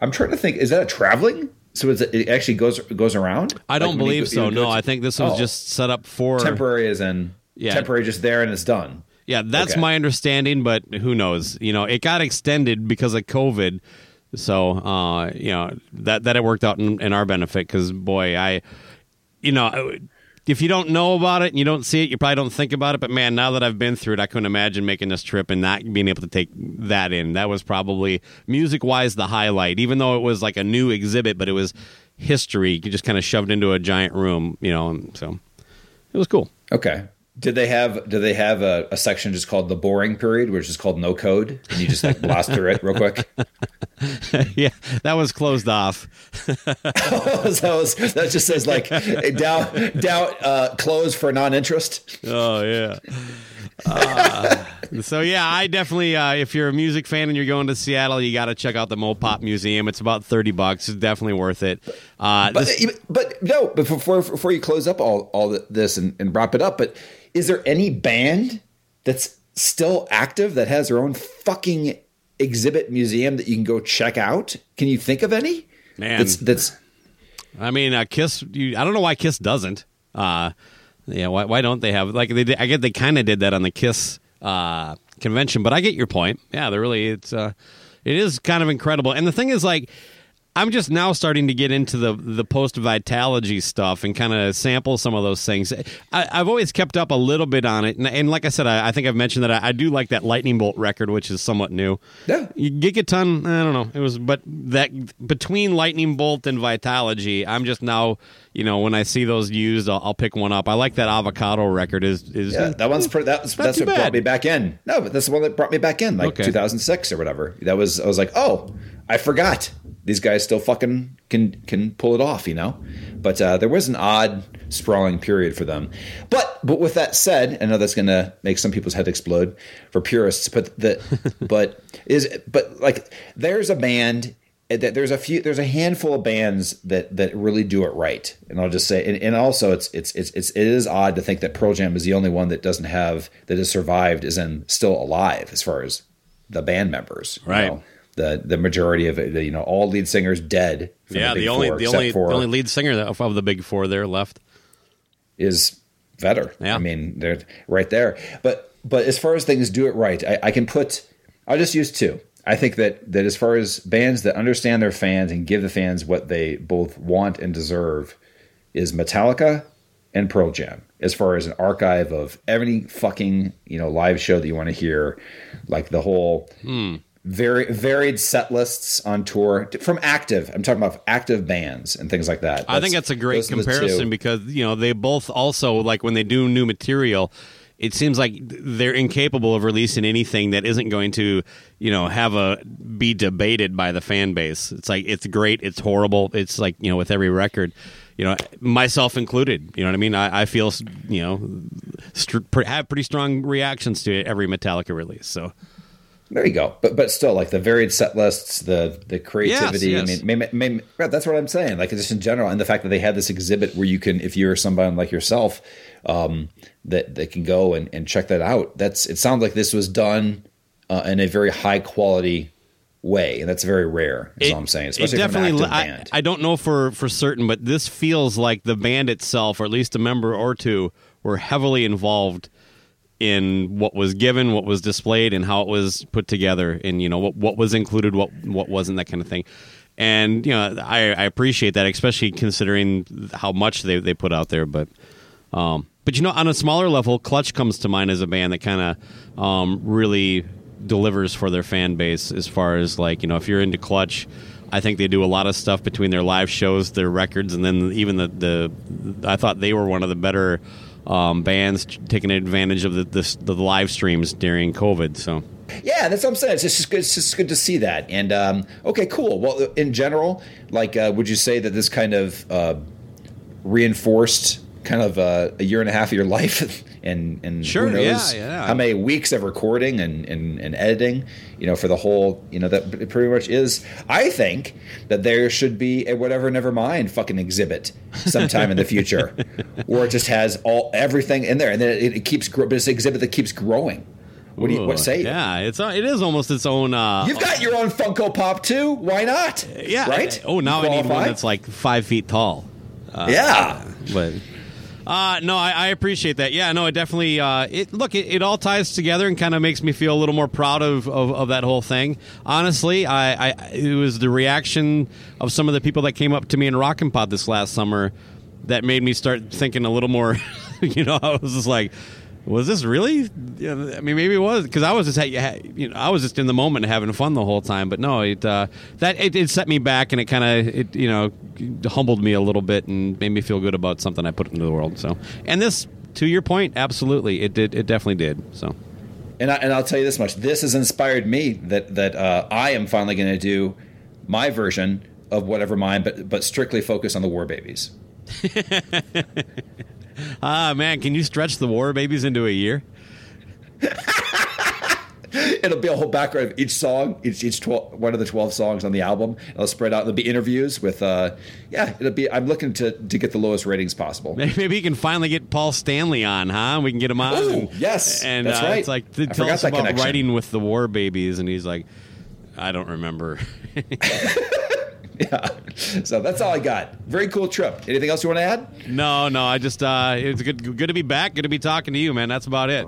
I'm trying to think. Is that a traveling? So is it, actually goes goes around? I don't Like believe go- so. No, to- I think this was Oh. just set up for temporary, as in Yeah. temporary, just there and it's done. Yeah, that's Okay. my understanding, but who knows? You know, it got extended because of COVID. So, uh, you know, that that it worked out in, in our benefit because, boy, I, you know, if you don't know about it and you don't see it, you probably don't think about it. But man, now that I've been through it, I couldn't imagine making this trip and not being able to take that in. That was probably music wise the highlight, even though it was like a new exhibit, but it was history. You just kind of shoved into a giant room, you know, and so it was cool. Okay. Did they have did they have a, a section just called the boring period, which is called no code, and you just like blast through it real quick? yeah, that was closed off. that, was, that just says like doubt doubt uh, closed for non interest. Oh yeah. So yeah, I definitely. Uh, if you're a music fan and you're going to Seattle, you got to check out the Mopop Museum. It's about thirty bucks. It's definitely worth it. Uh, But, this- but no, but before before you close up all all this and, and wrap it up, but is there any band that's still active that has their own fucking exhibit museum that you can go check out? Can you think of any? Man. that's that's I mean, uh, Kiss. You, I don't know why Kiss doesn't. Uh, yeah, why, why don't they have like they? Did, I get they kind of did that on the Kiss uh, convention, but I get your point. Yeah, they're really it's uh, it is kind of incredible. And the thing is, like, I'm just now starting to get into the the post vitalogy stuff and kind of sample some of those things. I, I've always kept up a little bit on it, and, and like I said, I, I think I've mentioned that I, I do like that lightning bolt record, which is somewhat new. Yeah. Gigaton, I don't know. It was, but that between lightning bolt and vitalogy, I'm just now, you know, when I see those used, I'll, I'll pick one up. I like that avocado record. Is is yeah, that one's pretty, that's that's what bad. brought me back in. No, but that's the one that brought me back in, like Okay. 2006 or whatever. That was I was like, oh, I forgot these guys still fucking can can pull it off, you know. But uh, there was an odd sprawling period for them. But but with that said, I know that's gonna make some people's head explode for purists. But the but is but like there's a band Uh, that there's a few there's a handful of bands that that really do it right and i'll just say and, and also it's, it's it's it's it is odd to think that pearl jam is the only one that doesn't have that has survived is in still alive as far as the band members you Right. know? the the majority of it you know all lead singers dead from yeah, the, the only four, the only the only lead singer of the big four there left. is Vedder. Yeah. I mean, they're right there. But but as far as things do it right, I, I can put. I'll just use two. I think that that as far as bands that understand their fans and give the fans what they both want and deserve, is Metallica and Pearl Jam. As far as an archive of every fucking you know live show that you want to hear, like the whole. Hmm. Very varied set lists on tour from active. I'm talking about active bands and things like that. I think that's a great those are the two. comparison because you know they both also like when they do new material. It seems like they're incapable of releasing anything that isn't going to, you know, have a be debated by the fan base. It's like it's great, it's horrible. It's like you know, with every record, you know, myself included. You know what I mean? I, I feel you know str- have pretty strong reactions to every Metallica release. So There you go. But but still, like the varied set lists, the the creativity. Yes, yes. I mean, maybe, yeah, that's what I'm saying. Like just in general, and the fact that they had this exhibit where you can, if you're somebody like yourself, um, that that can go and, and check that out. That's it. Sounds like this was done uh, in a very high quality way, and that's very rare. Is all I'm saying. Especially it definitely. I. I don't know for for certain, but this feels like the band itself, or at least a member or two, were heavily involved in what was given, what was displayed, and how it was put together, and you know what what was included, what what wasn't, that kind of thing. And you know, I, I appreciate that, especially considering how much they they put out there. But um, but you know, on a smaller level, Clutch comes to mind as a band that kind of um, really delivers for their fan base. As far as like you know, if you're into Clutch, I think they do a lot of stuff between their live shows, their records, and then even the the. I thought they were one of the better um, bands taking advantage of the, the the live streams during COVID. So. Yeah, that's what I'm saying. It's just good. It's just good to see that. And um, okay, cool. Well, in general, like, uh, would you say that this kind of uh, reinforced kind of uh, a year and a half of your life, and and Sure, who knows yeah, yeah. how many weeks of recording and, and and editing, you know, for the whole, you know, that pretty much is. I think that there should be a whatever, never mind, fucking exhibit sometime in the future, where it just has all everything in there, and then it, it keeps, but it's an exhibit that keeps growing. What do you what say? Yeah, it's uh, it is almost its own. Uh, You've got your own Funko Pop too. Why not? yeah. Right? Oh, now I need one that's like five feet tall. yeah. but uh no I, I appreciate that. Yeah no it definitely uh it look it, it all ties together and kind of makes me feel a little more proud of, of, of that whole thing. Honestly I, I it was the reaction of some of the people that came up to me in Rockin' Pod this last summer that made me start thinking a little more you know I was just like was this really? Yeah, I mean, maybe it was because I was just, you know, I was just in the moment having fun the whole time. But no, it uh, that it, it set me back and it kind of, it you know, humbled me a little bit and made me feel good about something I put into the world. So, and this, to your point, absolutely, it did, it definitely did. So, And I, and I'll tell you this much: this has inspired me that that uh, I am finally going to do my version of whatever mine, but but strictly focus on the war babies. ah man, can you stretch the War Babies into a year? It'll be a whole background of each song, each each 12, one of the twelve songs on the album. It'll spread out. There'll be interviews with, uh, yeah. It'll be. I'm looking to to get the lowest ratings possible. Maybe we can finally get Paul Stanley on, huh? We can get him on. Ooh, and, yes, and that's uh, right. It's like tell us about connection. writing with the War Babies, and he's like, I don't remember. Yeah. So that's all I got. Very cool trip. Anything else you want to add? no, no, I just uh, it's good, good to be back. Good to be talking to you, man. That's about it.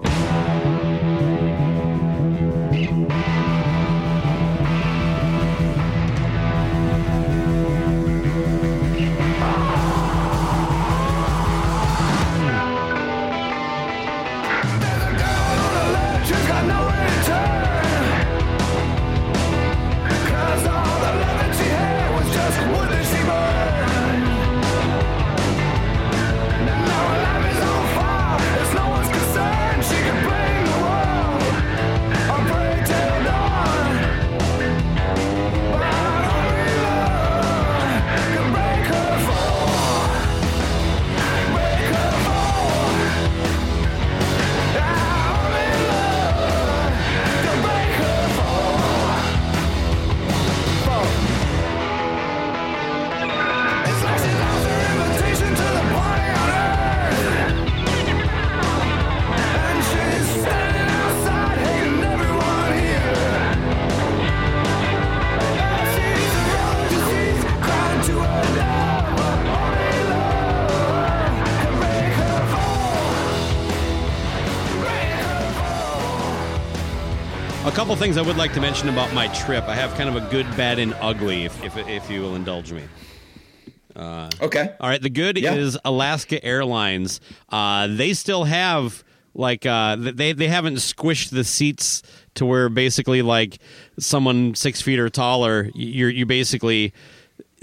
Couple things I would like to mention about my trip. I have kind of a good, bad, and ugly, if if, if you will indulge me. Okay. All right, the good Yeah. is Alaska Airlines. Uh, they still have like uh, they they haven't squished the seats to where basically like someone six feet or taller, you're you basically.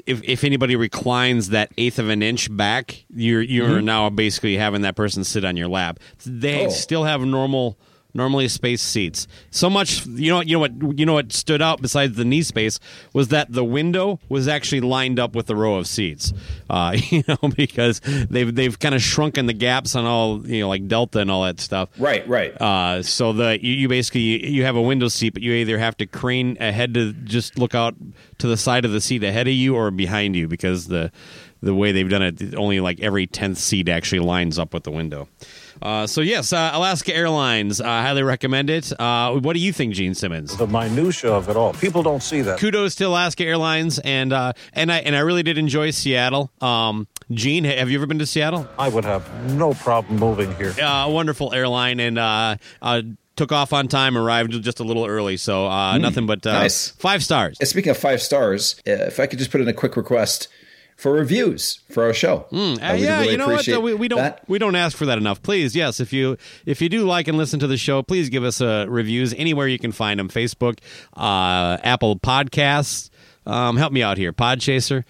If, if anybody reclines that eighth of an inch back, you're you're now basically having that person sit on your lap. They Oh. still have normal normally spaced seats. So much you know you know what you know what stood out besides the knee space was that the window was actually lined up with the row of seats. Uh, you know because they've they've kind of shrunken the gaps on all you know like Delta and all that stuff. Right. Right. Uh, so the you, you basically you have a window seat, but you either have to crane ahead to just look out to the side of the seat ahead of you or behind you because the the way they've done it, only like every tenth seat actually lines up with the window. Uh, so yes, uh, Alaska Airlines, uh, highly recommend it. Uh, what do you think, Gene Simmons? the minutia of it all. People don't see that. Kudos to Alaska Airlines, and uh, and I and I really did enjoy Seattle. Um, Gene, have you ever been to Seattle? I would have no problem moving here. uh, wonderful airline and uh, uh, took off on time, arrived just a little early. So uh, nothing but uh, nice. five stars. Speaking of five stars, uh, if I could just put in a quick request for reviews for our show. Uh, I yeah, really you know what? uh, we, we don't that. we don't ask for that enough. Please, yes, if you if you do like and listen to the show, please give us uh, reviews anywhere you can find them. Facebook, uh, Apple Podcasts. Um, help me out here, Podchaser.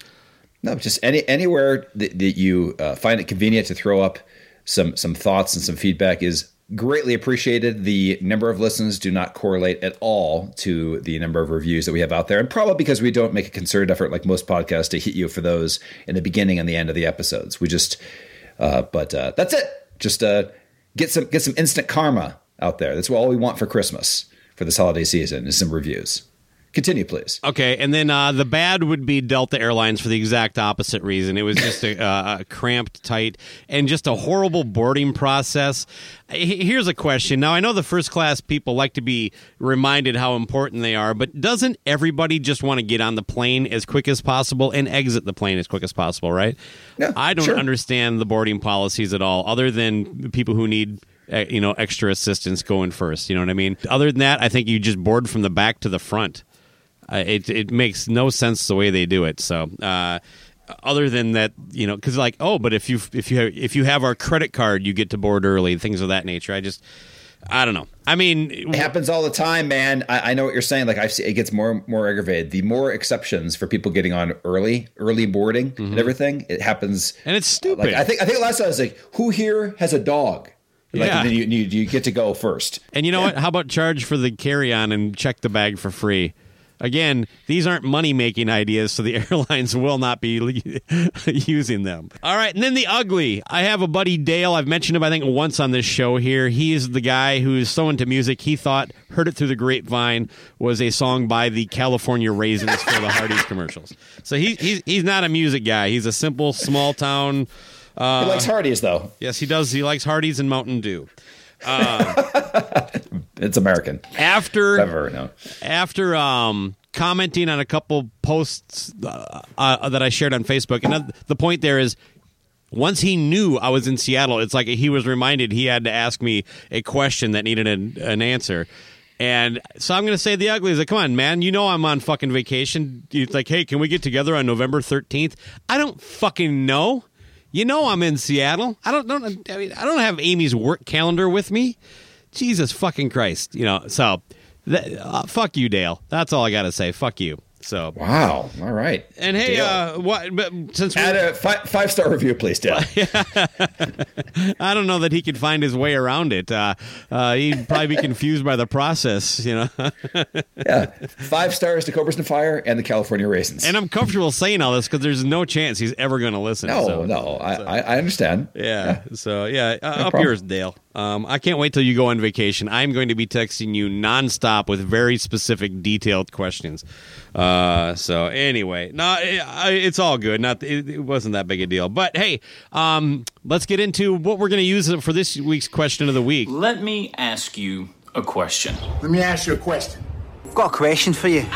No, just any anywhere that, that you uh, find it convenient to throw up some some thoughts and some feedback is greatly appreciated. The number of listens do not correlate at all to the number of reviews that we have out there, and probably because we don't make a concerted effort like most podcasts to hit you for those in the beginning and the end of the episodes. We just, uh, but uh, that's it. Just uh, get some get some instant karma out there. That's all we want for Christmas for this holiday season is some reviews. Continue, please. Okay, and then uh, the bad would be Delta Airlines for the exact opposite reason. It was just a, uh, a cramped, tight, and just a horrible boarding process. Here's a question. Now, I know the first class people like to be reminded how important they are, but doesn't everybody just want to get on the plane as quick as possible and exit the plane as quick as possible, right? Yeah, I don't sure. understand the boarding policies at all, other than people who need. uh, You know, extra assistance going first. You know what I mean. Other than that, I think you just board from the back to the front. Uh, it it makes no sense the way they do it. So, uh, other than that, you know, because like, oh, but if you if you have, if you have our credit card, you get to board early, things of that nature. I just, I don't know. I mean, It happens all the time, man. I, I know what you're saying. Like I see, it gets more and more aggravated. The more exceptions for people getting on early, early boarding and everything, it happens. Mm-hmm. and it's stupid. Like I think, I think last time I was like, "Who here has a dog?" Like, Yeah. you, you you get to go first. and you know what? How about charge for the carry on and check the bag for free? Again, these aren't money making ideas, so the airlines will not be using them. All right, and then the ugly. I have a buddy Dale. I've mentioned him, I think, once on this show here. He is the guy who's so into music. He thought "Heard It Through the Grapevine" was a song by the California Raisins for the Hardee's commercials. So he, he's he's not a music guy. He's a simple small town. Uh, he likes Hardee's though. Yes, he does. He likes Hardee's and Mountain Dew. It's American. After Ever no. after um, commenting on a couple posts uh, uh, that I shared on Facebook, and uh, the point there is. Once he knew I was in Seattle, it's like he was reminded he had to ask me a question that needed an, an answer. And so I'm going to say the ugly is like, come on, man, you know I'm on fucking vacation. It's like, hey, can we get together on November 13th? I don't fucking know. You know I'm in Seattle. I don't, don't I mean I don't have Amy's work calendar with me. Jesus fucking Christ, you know. So, uh, fuck you, Dale. That's all I got to say. Fuck you. So, Wow. All right. and hey, Dale. uh, what? But since Add a five, five star review, please, Dale. I don't know that he could find his way around it. Uh, uh, he'd probably be confused by the process, you know. yeah. Five stars to Cobras and Fire and the California Raisins. and I'm comfortable saying all this because there's no chance he's ever going to listen. no, so. no. I, I, I understand. Yeah. So yeah, uh, up problem. yours, Dale. Um, I can't wait till you go on vacation. I'm going to be texting you nonstop with very specific, detailed questions. Uh, so anyway, no, it, it's all good. Not it, it wasn't that big a deal. But hey, um, let's get into what we're going to use for this week's question of the week. Let me ask you a question. Let me ask you a question. I've Got a question for you.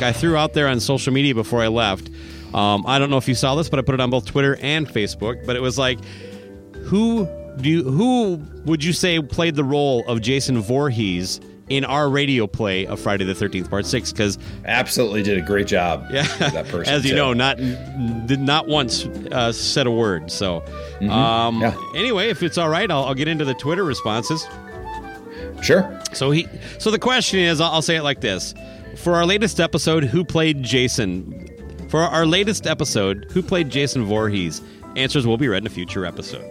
I threw out there on social media before I left. Um, I don't know if you saw this, but I put it on both Twitter and Facebook. But it was like, who do you, who would you say played the role of Jason Voorhees in our radio play of Friday the Thirteenth Part Six? Because Absolutely did a great job. yeah, that person. as you too. know, not did not once uh, said a word. So um, Yeah. anyway, if it's all right, I'll, I'll get into the Twitter responses. Sure. So he. So the question is, I'll, I'll say it like this: For our latest episode, who played Jason? For our latest episode, who played Jason Voorhees? Answers will be read in a future episode.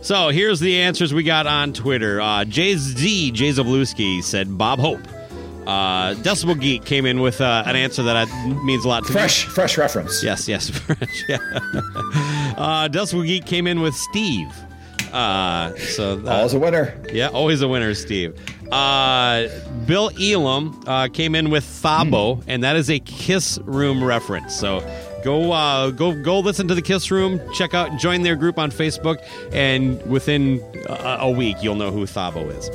So here's the answers we got on Twitter. Uh, JZ Jay Zabluski said Bob Hope. Uh, Decibel Geek came in with uh, an answer that I, means a lot to me. Fresh, fresh reference. Yes, yes, French. Yeah. uh, Decibel Geek came in with Steve. Uh, so uh, All's a winner. yeah, always a winner, Steve. Uh, Bill Elam uh, came in with Thabo, and that is a Kiss Room reference. So go, uh, go, go! Listen to the Kiss Room. Check out, join their group on Facebook, and within a, a week, you'll know who Thabo is.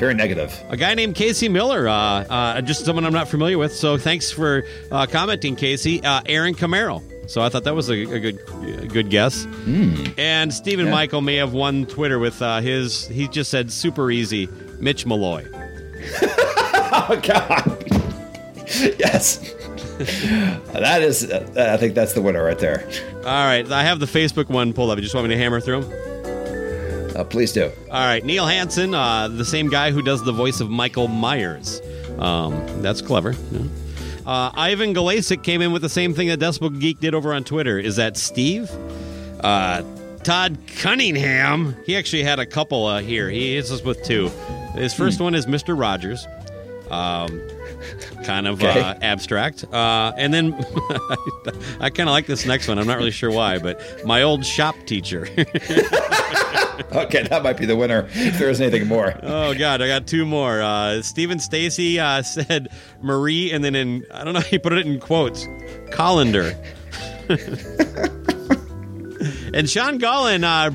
Very negative. A guy named Casey Miller, uh, uh, just someone I'm not familiar with. So thanks for uh, commenting, Casey. Uh, Aaron Camaro. So I thought that was a, a good, a good guess. And Stephen Yeah. Michael may have won Twitter with uh, his. He just said super easy. Mitch Malloy. Oh God. yes. that is. Uh, I think that's the winner right there. All right, I have the Facebook one pulled up. You just want me to hammer through 'em? Uh, please do. All right, Neil Hansen, uh, the same guy who does the voice of Michael Myers. Um, that's clever. Yeah. Uh, Ivan Galasic came in with the same thing that Decibel Geek did over on Twitter. Is that Steve? Uh, Todd Cunningham. He actually had a couple uh, here. He hits us with two. His first one is Mr. Rogers. Um, kind of Okay. uh, abstract. Uh, and then I kind of like this next one. I'm not really sure why, but my old shop teacher. Okay, that might be the winner. If there is anything more. Oh God, I got two more. Uh, Stephen Stacy uh, said Marie, and then in I don't know, he put it in quotes, colander. and Sean Gollin uh,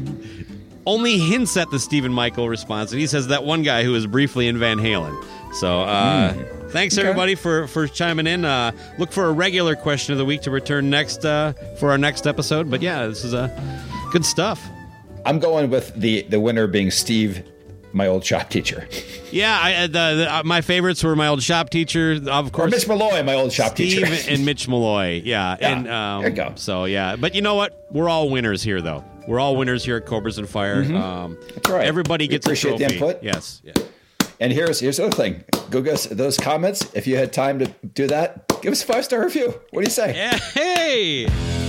only hints at the Stephen Michael response, and he says that one guy who was briefly in Van Halen. So uh, thanks everybody for for chiming in. Uh, look for a regular question of the week to return next uh, for our next episode. But yeah, this is uh, good stuff. I'm going with the the winner being Steve, my old shop teacher, Yeah, I, uh, the, the, uh, my favorites were my old shop teacher, of course. or course. Mitch Malloy, my old shop teacher. Steve teacher. and Mitch Malloy. Yeah, Yeah, and um, there you go. So yeah, but you know what? We're all winners here, though. We're all winners here at Cobras and Fire. Um, Mm-hmm. That's right. Everybody We gets appreciate a the input. Yes. Yeah. And here's here's the other thing. Go guess those comments. If you had time to do that, give us a five star review. What do you say? Yeah. Hey.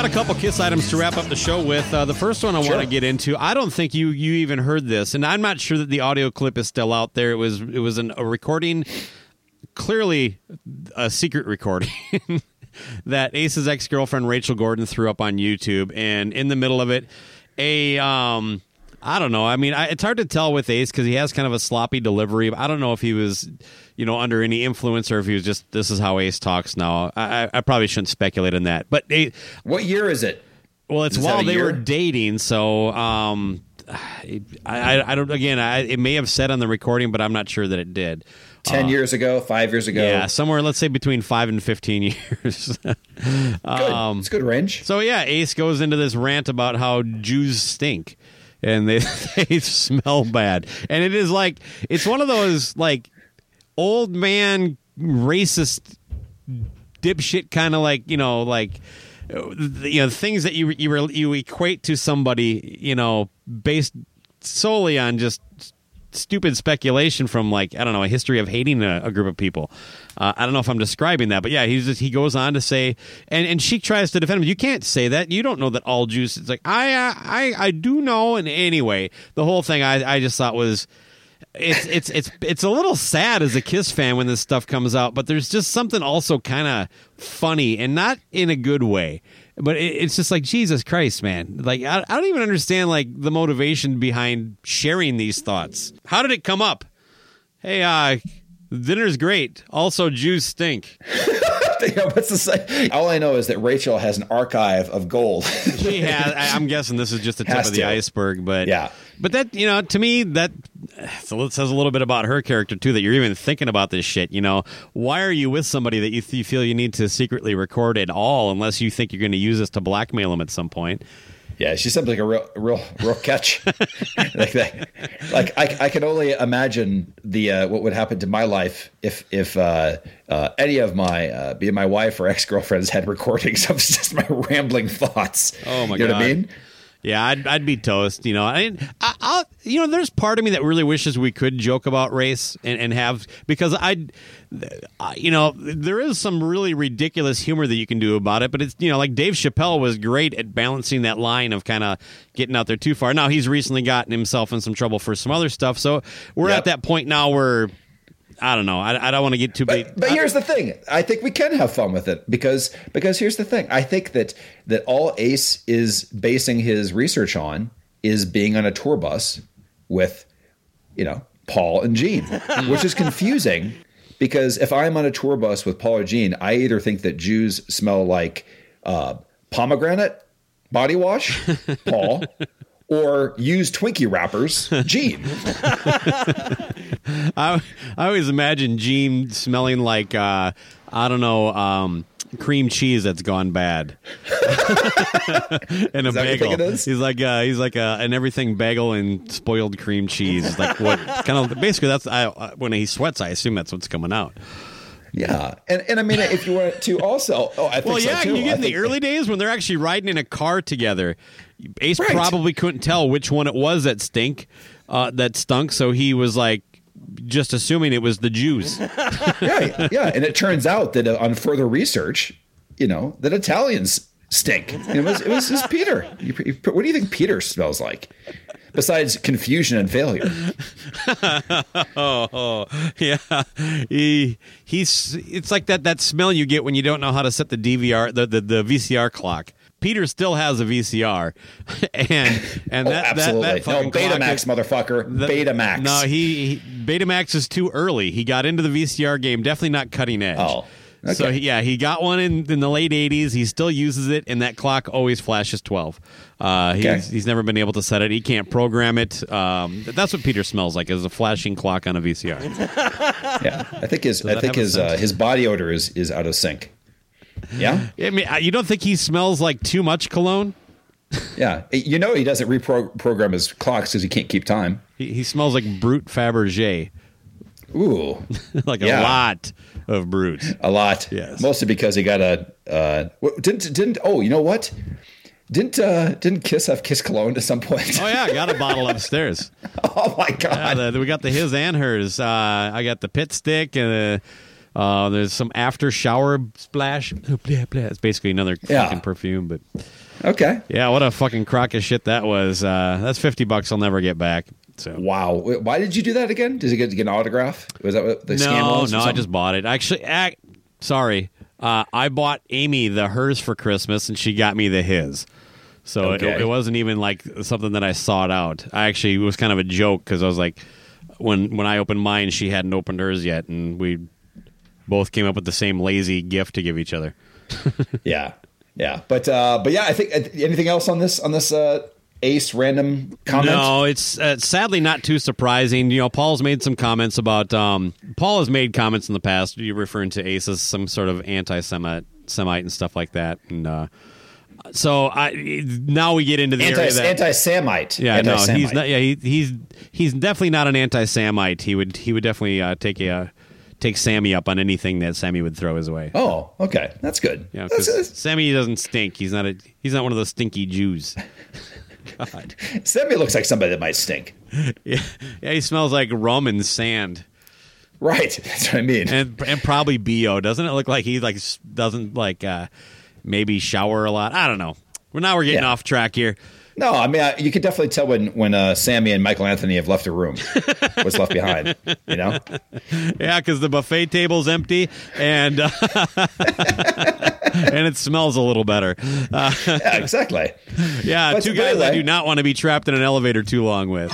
Got a couple kiss items to wrap up the show with. Uh, the first one I Sure. want to get into. I don't think you you even heard this, and I'm not sure that the audio clip is still out there. It was it was an, a recording, clearly a secret recording. that Ace's ex girlfriend Rachel Gordon threw up on YouTube, and in the middle of it, a um, I don't know. I mean, I, it's hard to tell with Ace because he has kind of a sloppy delivery. I don't know if he was, you know, under any influence or if he was just this is how Ace talks now. I, I, probably shouldn't speculate on that. But What year is it? well, it's Is while they year? were dating, so um, I, I, I don't. Again, I, it may have said on the recording, but I'm not sure that it did. 10 years ago, five years ago. Yeah, somewhere. Let's say between five and fifteen years. Good. Um, it's a good range. So yeah, Ace goes into this rant about how Jews stink and they they smell bad. And it is like it's one of those like old man racist dipshit kind of like, you know, like you know, things that you you you equate to somebody, you know, based solely on just stupid speculation from like I don't know a history of hating a, a group of people. Uh, I don't know if I'm describing that, but yeah, he's just, he goes on to say, and and she tries to defend him. You can't say that. You don't know that all Jews. It's like I uh, I I do know. And anyway, the whole thing I I just thought was. It's it's it's it's a little sad as a Kiss fan when this stuff comes out, but there's just something also kind of funny and not in a good way. But it, it's just like Jesus Christ, man! Like I, I don't even understand like the motivation behind sharing these thoughts. How did it come up? Hey, uh, dinner's great. Also, Jews stink. What's the say? All I know is that Rachel has an archive of gold. She has. I'm guessing this is just the tip Has of the to. iceberg, but Yeah. But that you know, to me, that says a little bit about her character too. That you're even thinking about this shit. You know, why are you with somebody that you, th- you feel you need to secretly record at all, unless you think you're going to use this to blackmail them at some point? Yeah, she seems like a real, real, real catch. like that. Like I, I can only imagine the uh, what would happen to my life if if uh, uh, any of my uh, be my wife or ex girlfriends had recordings of just my rambling thoughts. Oh my god. you know god! what I mean? Yeah, I'd, I'd be toast. You know, I, I, I'll, you know, there's part of me that really wishes we could joke about race and, and have because I, I, you know, there is some really ridiculous humor that you can do about it. But it's you know, like Dave Chappelle was great at balancing that line of kind of getting out there too far. Now he's recently gotten himself in some trouble for some other stuff, so we're Yep. at that point now where. I don't know. I, I don't want to get too big. But here's the thing: I think we can have fun with it because because here's the thing: I think that that all Ace is basing his research on is being on a tour bus with, you know, Paul and Gene, which is confusing because if I'm on a tour bus with Paul or Gene, I either think that Jews smell like uh, pomegranate body wash, Paul. Or used Twinkie wrappers, Gene. I I always imagine Gene smelling like uh, I don't know um, cream cheese that's gone bad, and a Is that what you bagel. think it is? He's like uh, he's like a, an everything bagel and spoiled cream cheese. Like what kind of basically that's I, uh, when he sweats. I assume that's what's coming out. Yeah, and and I mean, if you want to also, oh, I think Well, so yeah, too. you get in the early days when they're actually riding in a car together. Ace Right. probably couldn't tell which one it was that stink, uh, that stunk. So he was like, just assuming it was the Jews. yeah, yeah, and it turns out that uh, on further research, you know, that Italians stink. It was it was just Peter. What do you think Peter smells like? Besides confusion and failure. oh, oh, yeah. He he's it's like that that smell you get when you don't know how to set the DVR the the, the VCR clock. Peter still has a VCR, and and Oh, that, that absolutely. that no, fucking clock Betamax, is- motherfucker. the- Betamax. No, he, he Betamax is too early. He got into the VCR game, definitely not cutting edge. Oh, okay. So he- yeah, he got one in, in the late '80s. He still uses it, and that clock always flashes 12. Uh, he's, Okay. he's never been able to set it. He can't program it. Um, that's what Peter smells like is a flashing clock on a VCR. yeah, I think his Does I think his uh, his body odor is is out of sync. Yeah, I mean, uh, you don't think he smells like too much cologne? yeah. You know he doesn't reprogram his clocks because he can't keep time. He, he smells like Brut Fabergé, Ooh, like a lot of Brut. a lot. Yes. mostly because he got a uh, didn't didn't. Oh, you know what? Didn't uh, didn't Kiss have Kiss cologne at some point? Oh yeah, I got a bottle upstairs. oh my Yeah, god! the, we got the his and hers. Uh, I got the pit stick and the Uh, there's some after shower splash. It's basically another Yeah. fucking perfume, but Okay. yeah, what a fucking crock of shit that was. Uh, that's fifty bucks I'll never get back. So Wow. Why did you do that again? Did you get, get an autograph? Was that what the scam was? no, I just bought it. Actually, ac sorry, uh, I bought Amy the hers for Christmas, and she got me the his. So it, it wasn't even like something that I sought out. I actually it was kind of a joke because I was like, when when I opened mine, she hadn't opened hers yet, and we both came up with the same lazy gift to give each other. Yeah, yeah, but uh, but yeah, I think uh, anything else on this on this uh, Ace random comment? No, it's uh, sadly not too surprising. You know, Paul's made some comments about. Um, Paul has made comments in the past. You referring to Ace as some sort of anti-Semite, Semite and stuff like that, and uh, so I now we get into the Anti that, anti-Samite. yeah, no, Anti-Samite. he's not. Yeah, he, he's he's definitely not an anti-Semite. He would he would definitely uh, take a take Sammy up on anything that Sammy would throw his way. Oh, okay, that's good. Yeah, That's- Sammy doesn't stink. He's not a he's not one of those stinky Jews. God. Sammy looks like somebody that might stink. Yeah, yeah, he smells like rum and sand. Right, that's what I mean. and and probably bo doesn't it look like he like doesn't like uh maybe shower a lot i don't know well now we're getting Yeah. off track here No, I mean I, you could definitely tell when when uh, Sammy and Michael Anthony have left a room. What's left behind? You know. yeah because the buffet table's empty and uh, and it smells a little better uh, Yeah, exactly. yeah But two the guys i do not want to be trapped in an elevator too long with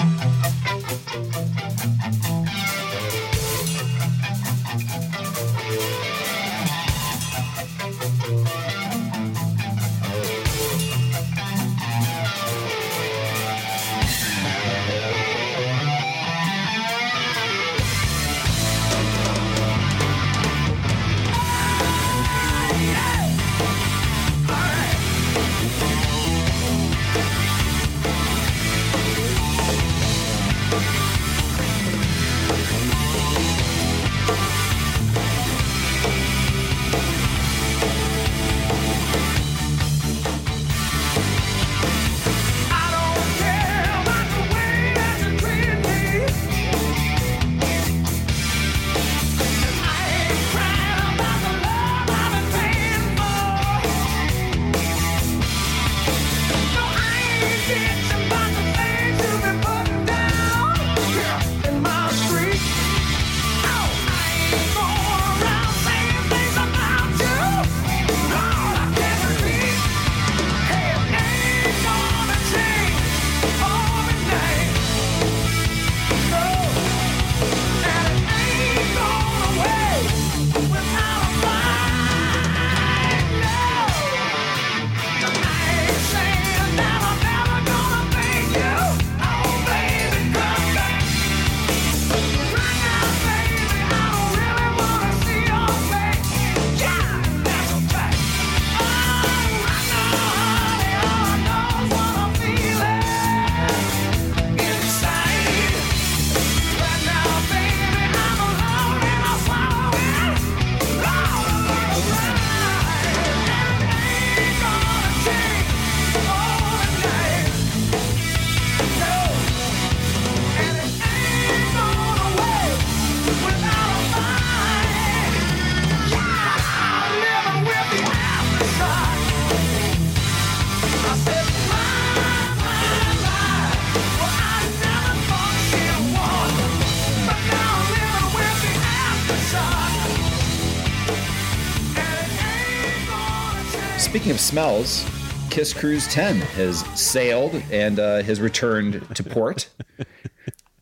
Speaking of smells, Kiss Cruise 10 has sailed and uh, has returned to port.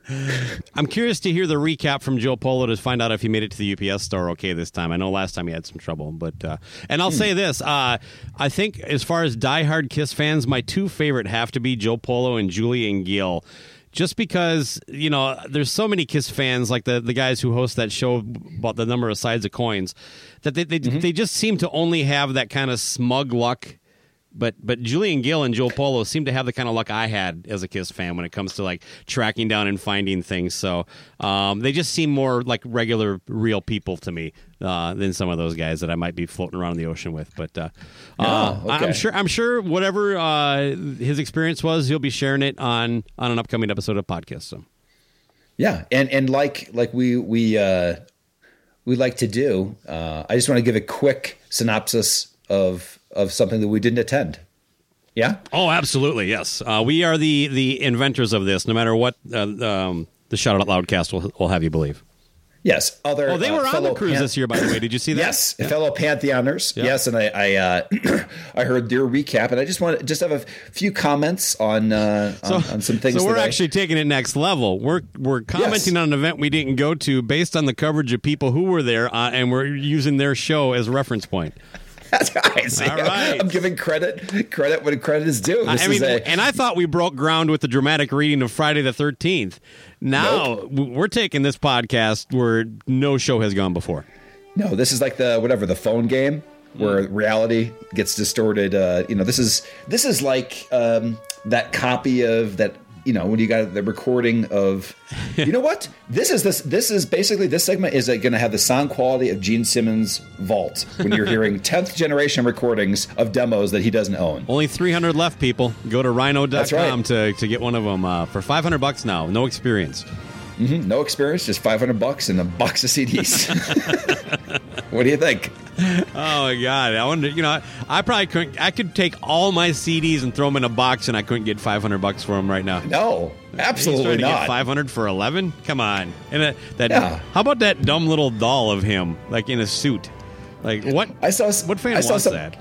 I'm curious to hear the recap from Joe Polo to find out if he made it to the UPS store okay this time. I know last time he had some trouble, but uh, and I'll say this: uh, I think as far as diehard Kiss fans, my two favorite have to be Joe Polo and Julian Gill. Just because you know, there's so many Kiss fans, like the, the guys who host that show about the number of sides of coins, that they they, mm-hmm. they just seem to only have that kind of smug luck but but Julian Gill and Joe Polo seem to have the kind of luck I had as a Kiss fan when it comes to like tracking down and finding things. So um, they just seem more like regular, real people to me uh, than some of those guys that I might be floating around in the ocean with. But uh, uh, Oh, okay. I'm sure I'm sure whatever uh, his experience was, he'll be sharing it on on an upcoming episode of podcast. So Yeah, and and like like we we uh, we like to do, uh, I just want to give a quick synopsis of of something that we didn't attend. Yeah. Oh, absolutely. Yes, uh, we are the the inventors of this. No matter what uh, um, the Shout Out Loudcast will will have you believe. Yes. Other. Oh, they uh, were on the cruise Pan- this year, by the way. Did you see that? Yes, fellow Pantheoners. Yes, and I I, uh, I heard their recap, and I just want to just have a few comments on uh, on, on some things. So we're that I- actually taking it next level. We're we're commenting Yes. on an event we didn't go to based on the coverage of people who were there, uh, and we're using their show as reference point. I see. All right. I'm giving credit credit when credit is due. This I mean, is a, and I thought we broke ground with the dramatic reading of Friday the Thirteenth. Now w we're taking this podcast where no show has gone before. No, this is like the whatever the phone game where Hmm. reality gets distorted. Uh, you know, this is this is like um, that copy of that. You know, when you got the recording of, you know what? This is this. This is basically this segment is going to have the sound quality of Gene Simmons' vault when you're hearing tenth generation recordings of demos that he doesn't own. Only 300 left, people. Go to rhino.com right. to, to get one of them uh, for 500 bucks now. No experience. Hmm No experience, just five hundred bucks and a box of CDs. what do you think? Oh my god! I wonder. You know, I probably couldn't. I could take all my CDs and throw them in a box, and I couldn't get 500 bucks for them right now. No, absolutely He's trying to not. Get 500 for 11? Come on! And uh, that. Yeah. How about that dumb little doll of him, like in a suit? Like what? I saw. What fan I saw wants some, that?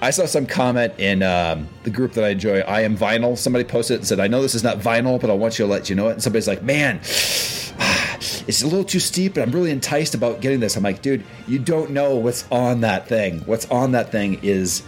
I saw some comment in um, the group that I enjoy. I am vinyl. Somebody posted it and said, "I know this is not vinyl, but I want you to let you know it." And somebody's like, "Man, it's a little too steep, but I'm really enticed about getting this." I'm like, "Dude, you don't know what's on that thing. What's on that thing is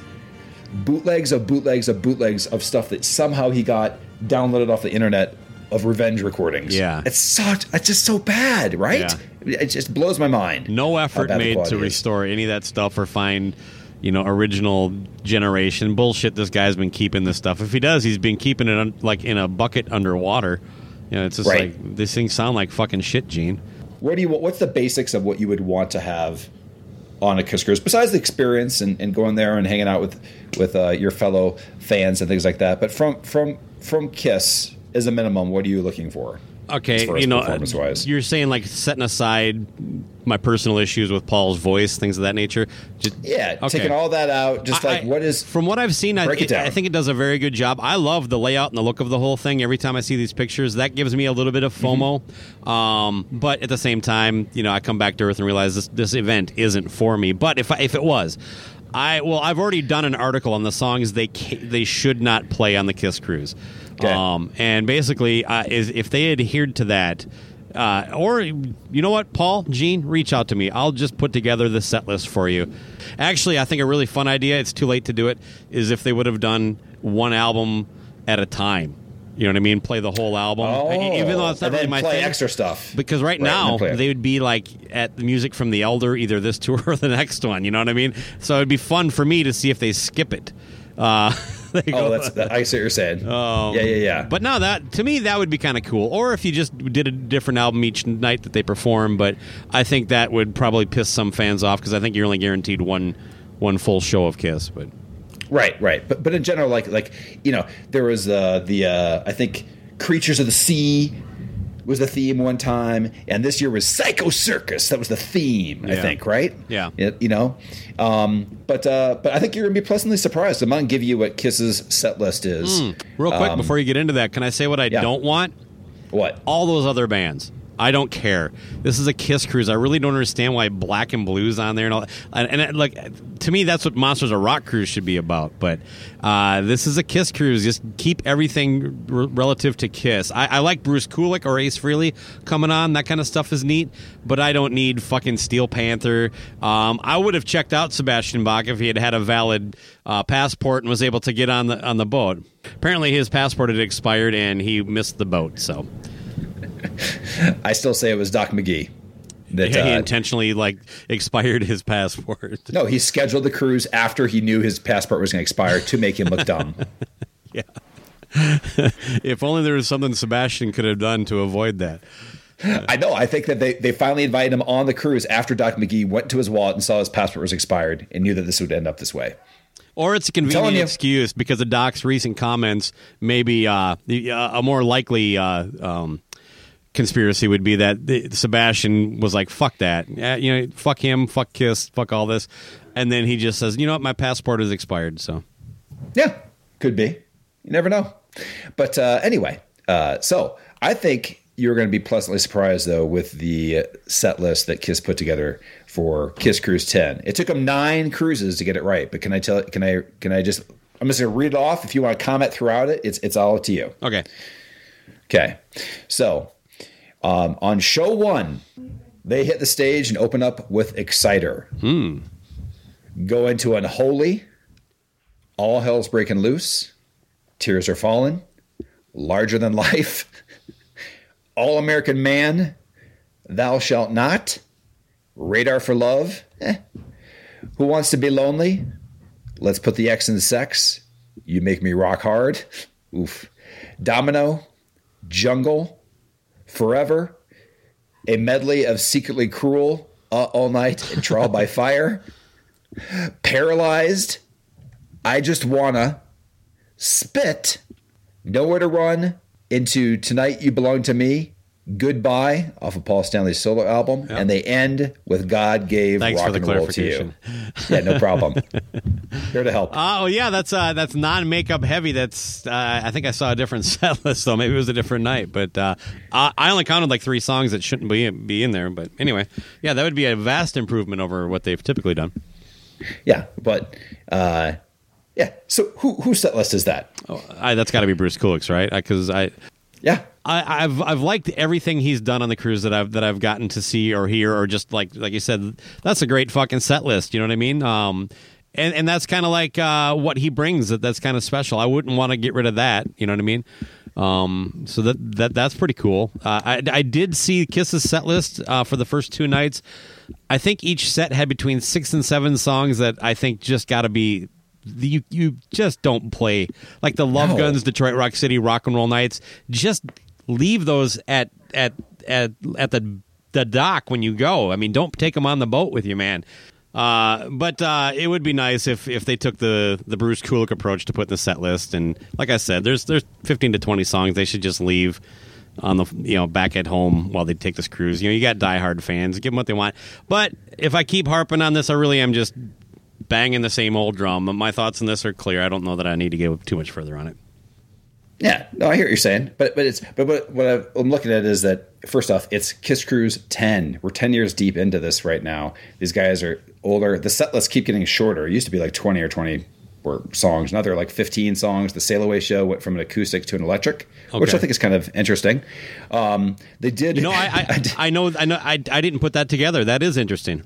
bootlegs of bootlegs of bootlegs of stuff that somehow he got downloaded off the internet of revenge recordings. Yeah. it's such. It's just so bad, right? It just blows my mind. No effort made to is. restore any of that stuff or find, you know, original generation bullshit. This guy's been keeping this stuff. If he does, he's been keeping it un- like in a bucket underwater. You know, it's just Right. like these things sound like fucking shit, Gene. What do you? What's the basics of what you would want to have on a Kiss cruise, besides the experience and, and going there and hanging out with with uh, your fellow fans and things like that? But from from from Kiss as a minimum, what are you looking for? Okay, as far as you know, performance wise. you're saying like setting aside my personal issues with Paul's voice, things of that nature. Just, Yeah, okay. taking all that out, just I- like what is from what I've seen, I, it. I think it does a very good job. I love the layout and the look of the whole thing. Every time I see these pictures, that gives me a little bit of FOMO. Mm-hmm. Um, but at the same time, you know, I come back to earth and realize this this event isn't for me. But if I, if it was. I well, I've already done an article on the songs they ca- they should not play on the Kiss cruise, Okay. um, and basically, uh, is if they adhered to that, uh, or you know what, Paul, Gene, reach out to me. I'll just put together the set list for you. Actually, I think a really fun idea. It's too late to do it. Is if they would have done one album at a time. You know what I mean? Play the whole album, Oh, even though it's not really my play thing. extra stuff. Because right, Right, now they would be like at the music from the Elder, either this tour or the next one. You know what I mean? So it'd be fun for me to see if they skip it. Uh, oh, that's that, I see what you're saying. Um, yeah, yeah, yeah. But no, that to me that would be kind of cool. Or if you just did a different album each night that they perform. But I think that would probably piss some fans off because I think you're only guaranteed one one full show of Kiss. But Right, right. But but in general, like like you know, there was uh, the uh, I think Creatures of the Sea was the theme one time, and this year was Psycho Circus. That was the theme, I think. Right? Yeah. It- you know, um, but uh, but I think you're gonna be pleasantly surprised. I'm gonna give you what Kiss's set list is. Hmm. real quick Um, before you get into that, can I say what I yeah. don't want? What? All those other bands. I don't care. This is a Kiss cruise. I really don't understand why Black 'N Blue's on there and all. And, and like to me, that's what Monsters of Rock cruise should be about. But uh, this is a Kiss cruise. Just keep everything r- relative to Kiss. I, I like Bruce Kulick or Ace Frehley coming on. That kind of stuff is neat. But I don't need fucking Steel Panther. Um, I would have checked out Sebastian Bach if he had had a valid uh, passport and was able to get on the on the boat. Apparently, his passport had expired and he missed the boat. So. I still say it was Doc McGhee. That Yeah, he uh, intentionally like expired his passport. no, he scheduled the cruise after he knew his passport was going to expire to make him look dumb. Yeah. if only there was something Sebastian could have done to avoid that. I know. I think that they, they finally invited him on the cruise after Doc McGhee went to his wallet and saw his passport was expired and knew that this would end up this way. Or it's a convenient excuse because of Doc's recent comments. Maybe uh, the, uh, a more likely uh, um, conspiracy would be that the, Sebastian was like, "Fuck that," you know, fuck him, fuck Kiss, fuck all this, and then he just says, "You know what? My passport is expired." So, Yeah, could be. You never know. But uh, anyway, uh, so I think you're going to be pleasantly surprised though with the set list that Kiss put together for Kiss Cruise 10. It took them nine cruises to get it right. But can I tell? Can I? Can I just? I'm just going to read it off. If you want to comment throughout it, it's it's all up to you. okay, Okay. So um, on show one, they hit the stage and open up with Exciter. Hmm. Go into Unholy. All Hell's Breaking Loose. Tears Are Falling. Larger Than Life. All American Man. Thou Shalt Not. Radar for Love. Eh. Who Wants to Be Lonely? Let's Put the X in Sex. You Make Me Rock Hard. Oof. Domino. Jungle, Forever, a medley of Secretly Cruel, uh, All Night, and Trial by Fire, Paralyzed, I Just Wanna, Spit, Nowhere to Run, into Tonight You Belong to Me, Goodbye off of Paul Stanley's solo album, and they end with God Gave Thanks Rock for the and Roll to You. clarification. Yeah, no problem. Here to help. Oh yeah, that's uh, that's non makeup heavy. That's uh, I think I saw a different set list though. Maybe it was a different night, but uh, I, I only counted like three songs that shouldn't be be in there. But anyway, yeah, that would be a vast improvement over what they've typically done. Yeah, but uh, yeah. So who whose set list is that? Oh, I, that's got to be Bruce Kulick's, right? Because I, Yeah, I, I've I've liked everything he's done on the cruise that I've that I've gotten to see or hear or just like like you said, that's a great fucking set list. You know what I mean? Um, and and that's kind of like uh, what he brings. That that's kind of special. I wouldn't want to get rid of that. You know what I mean? Um, so that that that's pretty cool. Uh, I I did see Kiss's set list uh, for the first two nights. I think each set had between six and seven songs that I think just got to be you you just don't play like the Love No. Guns, Detroit Rock City, Rock and Roll Nights. Just leave those at at at at the the dock when you go. I mean, don't take them on the boat with you, man. Uh, but uh, it would be nice if, if they took the, the Bruce Kulick approach to put in the set list. And like I said, there's there's 15 to 20 songs they should just leave on the you know back at home while they take this cruise. You know, you got diehard fans, give them what they want. But if I keep harping on this, I really am just banging the same old drum. But My thoughts on this are clear. I don't know that I need to go too much further on it. Yeah, no, I hear what you're saying, but but it's but, but what I've, I'm looking at is that first off, it's Kiss Cruise 10. We're 10 years deep into this right now. These guys are older. The set lists keep getting shorter. It used to be like 20 or 20 were songs. Now they're like 15 songs. The Sail Away show went from an acoustic to an electric, which I think is kind of interesting. Um, they did. You know, I I, I know I know I, I didn't put that together. That is interesting.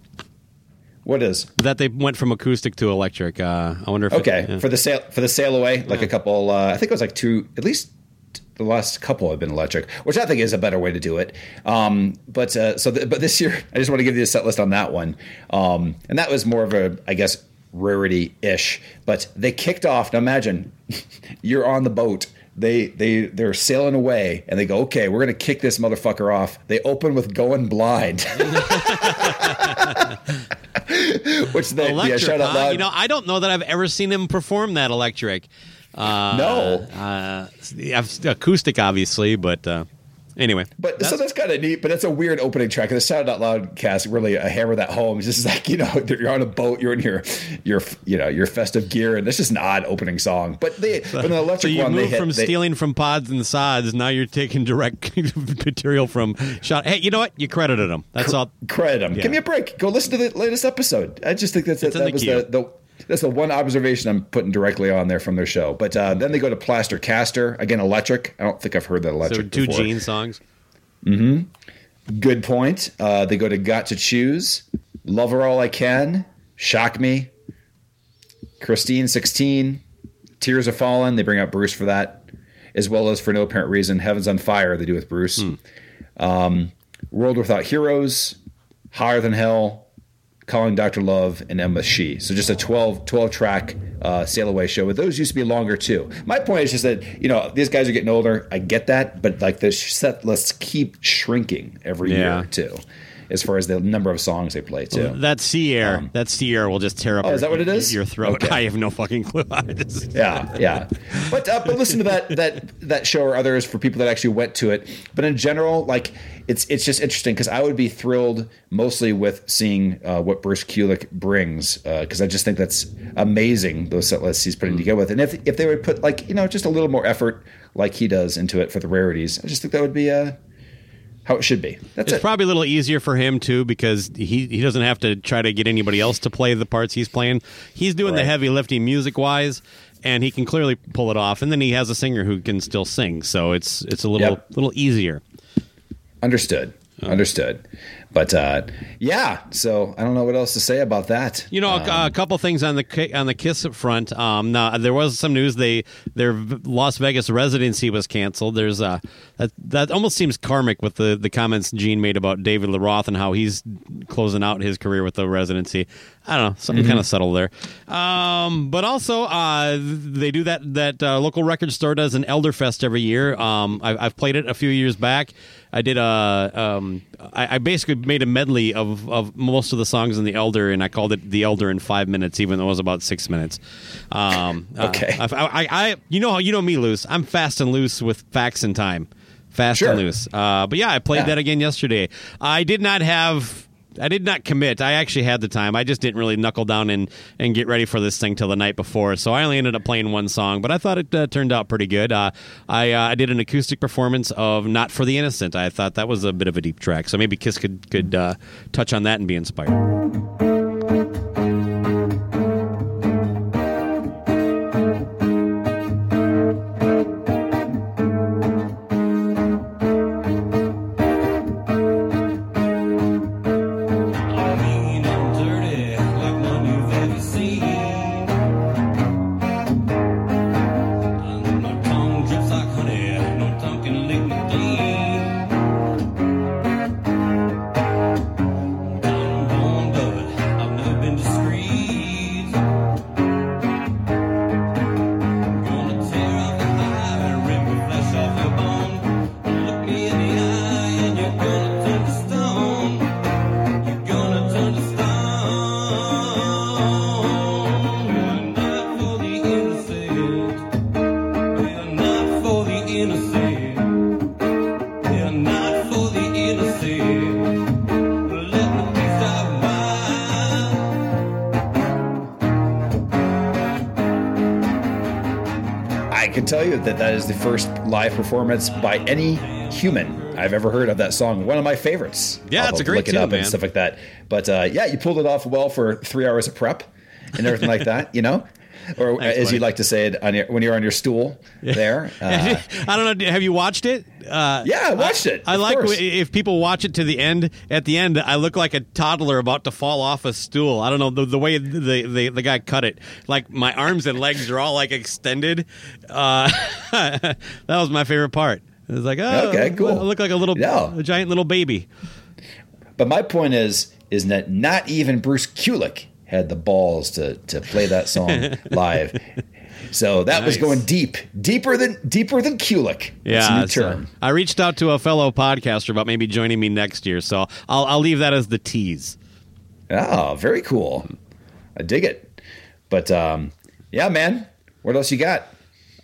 What is? That they went from acoustic to electric. Uh, I wonder if okay it, yeah. for the sail for the sail away like a couple uh, i think it was like two at least the last couple have been electric which i think is a better way to do it. Um, but uh, so th- but this year i just want to give you a set list on that one. Um, and that was more of a i guess rarity ish but they kicked off now imagine you're on the boat they they they're sailing away and they go okay we're gonna kick this motherfucker off. They open with going blind which they yeah, electric. shout out loud You know, I don't know that I've ever seen him perform that electric. Uh, No. uh, acoustic, obviously, but uh, anyway. But so that's kind of neat. But that's a weird opening track. And the Shout Out Loud cast really uh, hammer that home. It's just like you know you're on a boat, you're in your your you know your festive gear, and it's just an odd opening song. But they but the electric so you one hit from they- stealing from pods and sods. Now you're taking direct material from shot. Hey, you know what? You credited him. That's all. credit them. Yeah. Give me a break. Go listen to the latest episode. I just think that's It's that the was the, the that's the one observation I'm putting directly on there from their show. But uh, then they go to Plaster Caster again, electric. I don't think I've heard that electric. So two before. Gene songs. Hmm. Good point. Uh, they go to Got to Choose, Love Her All I Can, Shock Me, Christine 16, Tears Are Falling. They bring out Bruce for that, as well as for no apparent reason, Heaven's on Fire. They do with Bruce. Um, World Without Heroes, Higher Than Hell, Calling Dr. Love, and Emma She. So just a 12, 12 track uh, sail away show. But those used to be longer too. My point is just that, you know, these guys are getting older. I get that. But like the set lists keep shrinking every Yeah. year too. As far as the number of songs they play too. That sea air, that sea air will just tear up. Um, Oh, your, is that what it is? Your throat. Okay. I have no fucking clue. Just- yeah, yeah. But uh, but listen to that that that show or others for people that actually went to it. But in general, like it's it's just interesting because I would be thrilled mostly with seeing uh, what Bruce Kulick brings because I just think that's amazing those set lists he's putting together with. And if if they would put like you know just a little more effort like he does into it for the rarities, I just think that would be uh, how it should be. That's it's it. probably a little easier for him too because he he doesn't have to try to get anybody else to play the parts he's playing. He's doing the heavy lifting music wise, and he can clearly pull it off. And then he has a singer who can still sing, so it's it's a little Yep. little easier. Understood. Uh. Understood. But uh, yeah, so I don't know what else to say about that. You know, Um, a, a couple things on the on the Kiss front. Um, now there was some news they their Las Vegas residency was canceled. There's uh that that almost seems karmic with the the comments Gene made about David Lee Roth and how he's closing out his career with the residency. I don't know, something Mhm. kind of subtle there. Um, but also uh, they do that that uh, local record store does an Elderfest every year. Um, I, I've played it a few years back. I did a um, I, I basically made a medley of, of most of the songs in the Elder, and I called it the Elder in five minutes, even though it was about six minutes. Um, uh, Okay. I, I, I you know you know me, loose. I'm fast and loose with facts and time, fast Sure. and loose. Uh, but yeah, I played Yeah. that again yesterday. I did not have. I did not commit. I actually had the time. I just didn't really knuckle down and, and get ready for this thing till the night before. So I only ended up playing one song, but I thought it uh, turned out pretty good. Uh, I uh, I did an acoustic performance of "Not for the Innocent." I thought that was a bit of a deep track, so maybe Kiss could could uh, touch on that and be inspired. I can tell you that that is the first live performance by any human I've ever heard of that song. One of my favorites. Yeah, I'll it's a great look it tune, up man. and stuff like that. But uh, yeah, you pulled it off well for three hours of prep and everything like that. You know, or Thanks, as buddy. you like to say it on your, when you're on your stool there. Uh, I don't know. Have you watched it? Uh, Yeah, I watched it, I like course. if people watch it to the end. At the end, I look like a toddler about to fall off a stool. I don't know the, the way the, the the guy cut it. Like my arms and legs are all like extended. Uh, that was my favorite part. It was like, oh, Okay, cool. I look like a little, Yeah. a giant little baby. But my point is, is that not even Bruce Kulick had the balls to to play that song live. So that was going deep, deeper than deeper than a Yeah, so term. I reached out to a fellow podcaster about maybe joining me next year, so I'll I'll leave that as the tease. Oh, very cool. I dig it. But um, yeah, man. What else you got?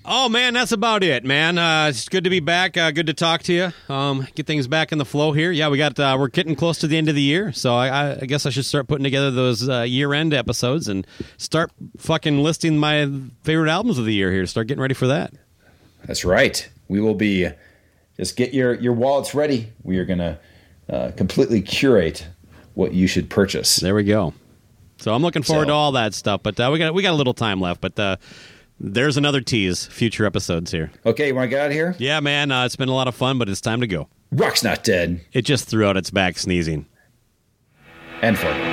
Oh man, that's about it, man. Uh, it's good to be back. Uh, good to talk to you. Um, get things back in the flow here. Yeah, we got uh, we're getting close to the end of the year, so I, I, guess I should start putting together those uh, year-end episodes and start fucking listing my favorite albums of the year here. Start getting ready for that. That's right. We will be. Just get your your wallets ready. We are gonna uh, completely curate what you should purchase. There we go. So I'm looking forward So- to all that stuff, but uh, we got we got a little time left. But uh, there's another tease. Future episodes here. Okay, you want to get out of here? Yeah, man. Uh, it's been a lot of fun, but it's time to go. Rock's not dead. It just threw out its back sneezing. And for.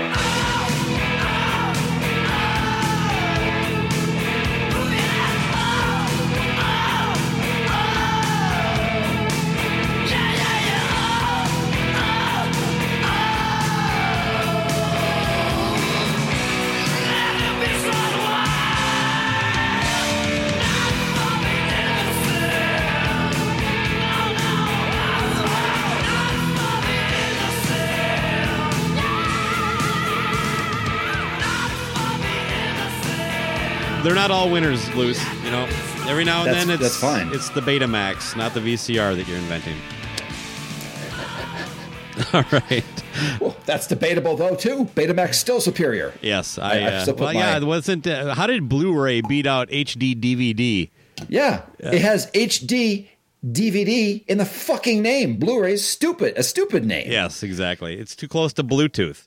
They're not all winners, Luce. You know, every now and That's- then it's that's fine. It's the Betamax, not the VCR that you're inventing. All right. Well, that's debatable though too. Betamax still superior. Yes, I- I. I uh, put well, yeah, wasn't. Uh, how did Blu-ray beat out HD DVD? Yeah, it has HD DVD in the fucking name. Blu-ray's stupid, a stupid name. Yes, exactly. It's too close to Bluetooth.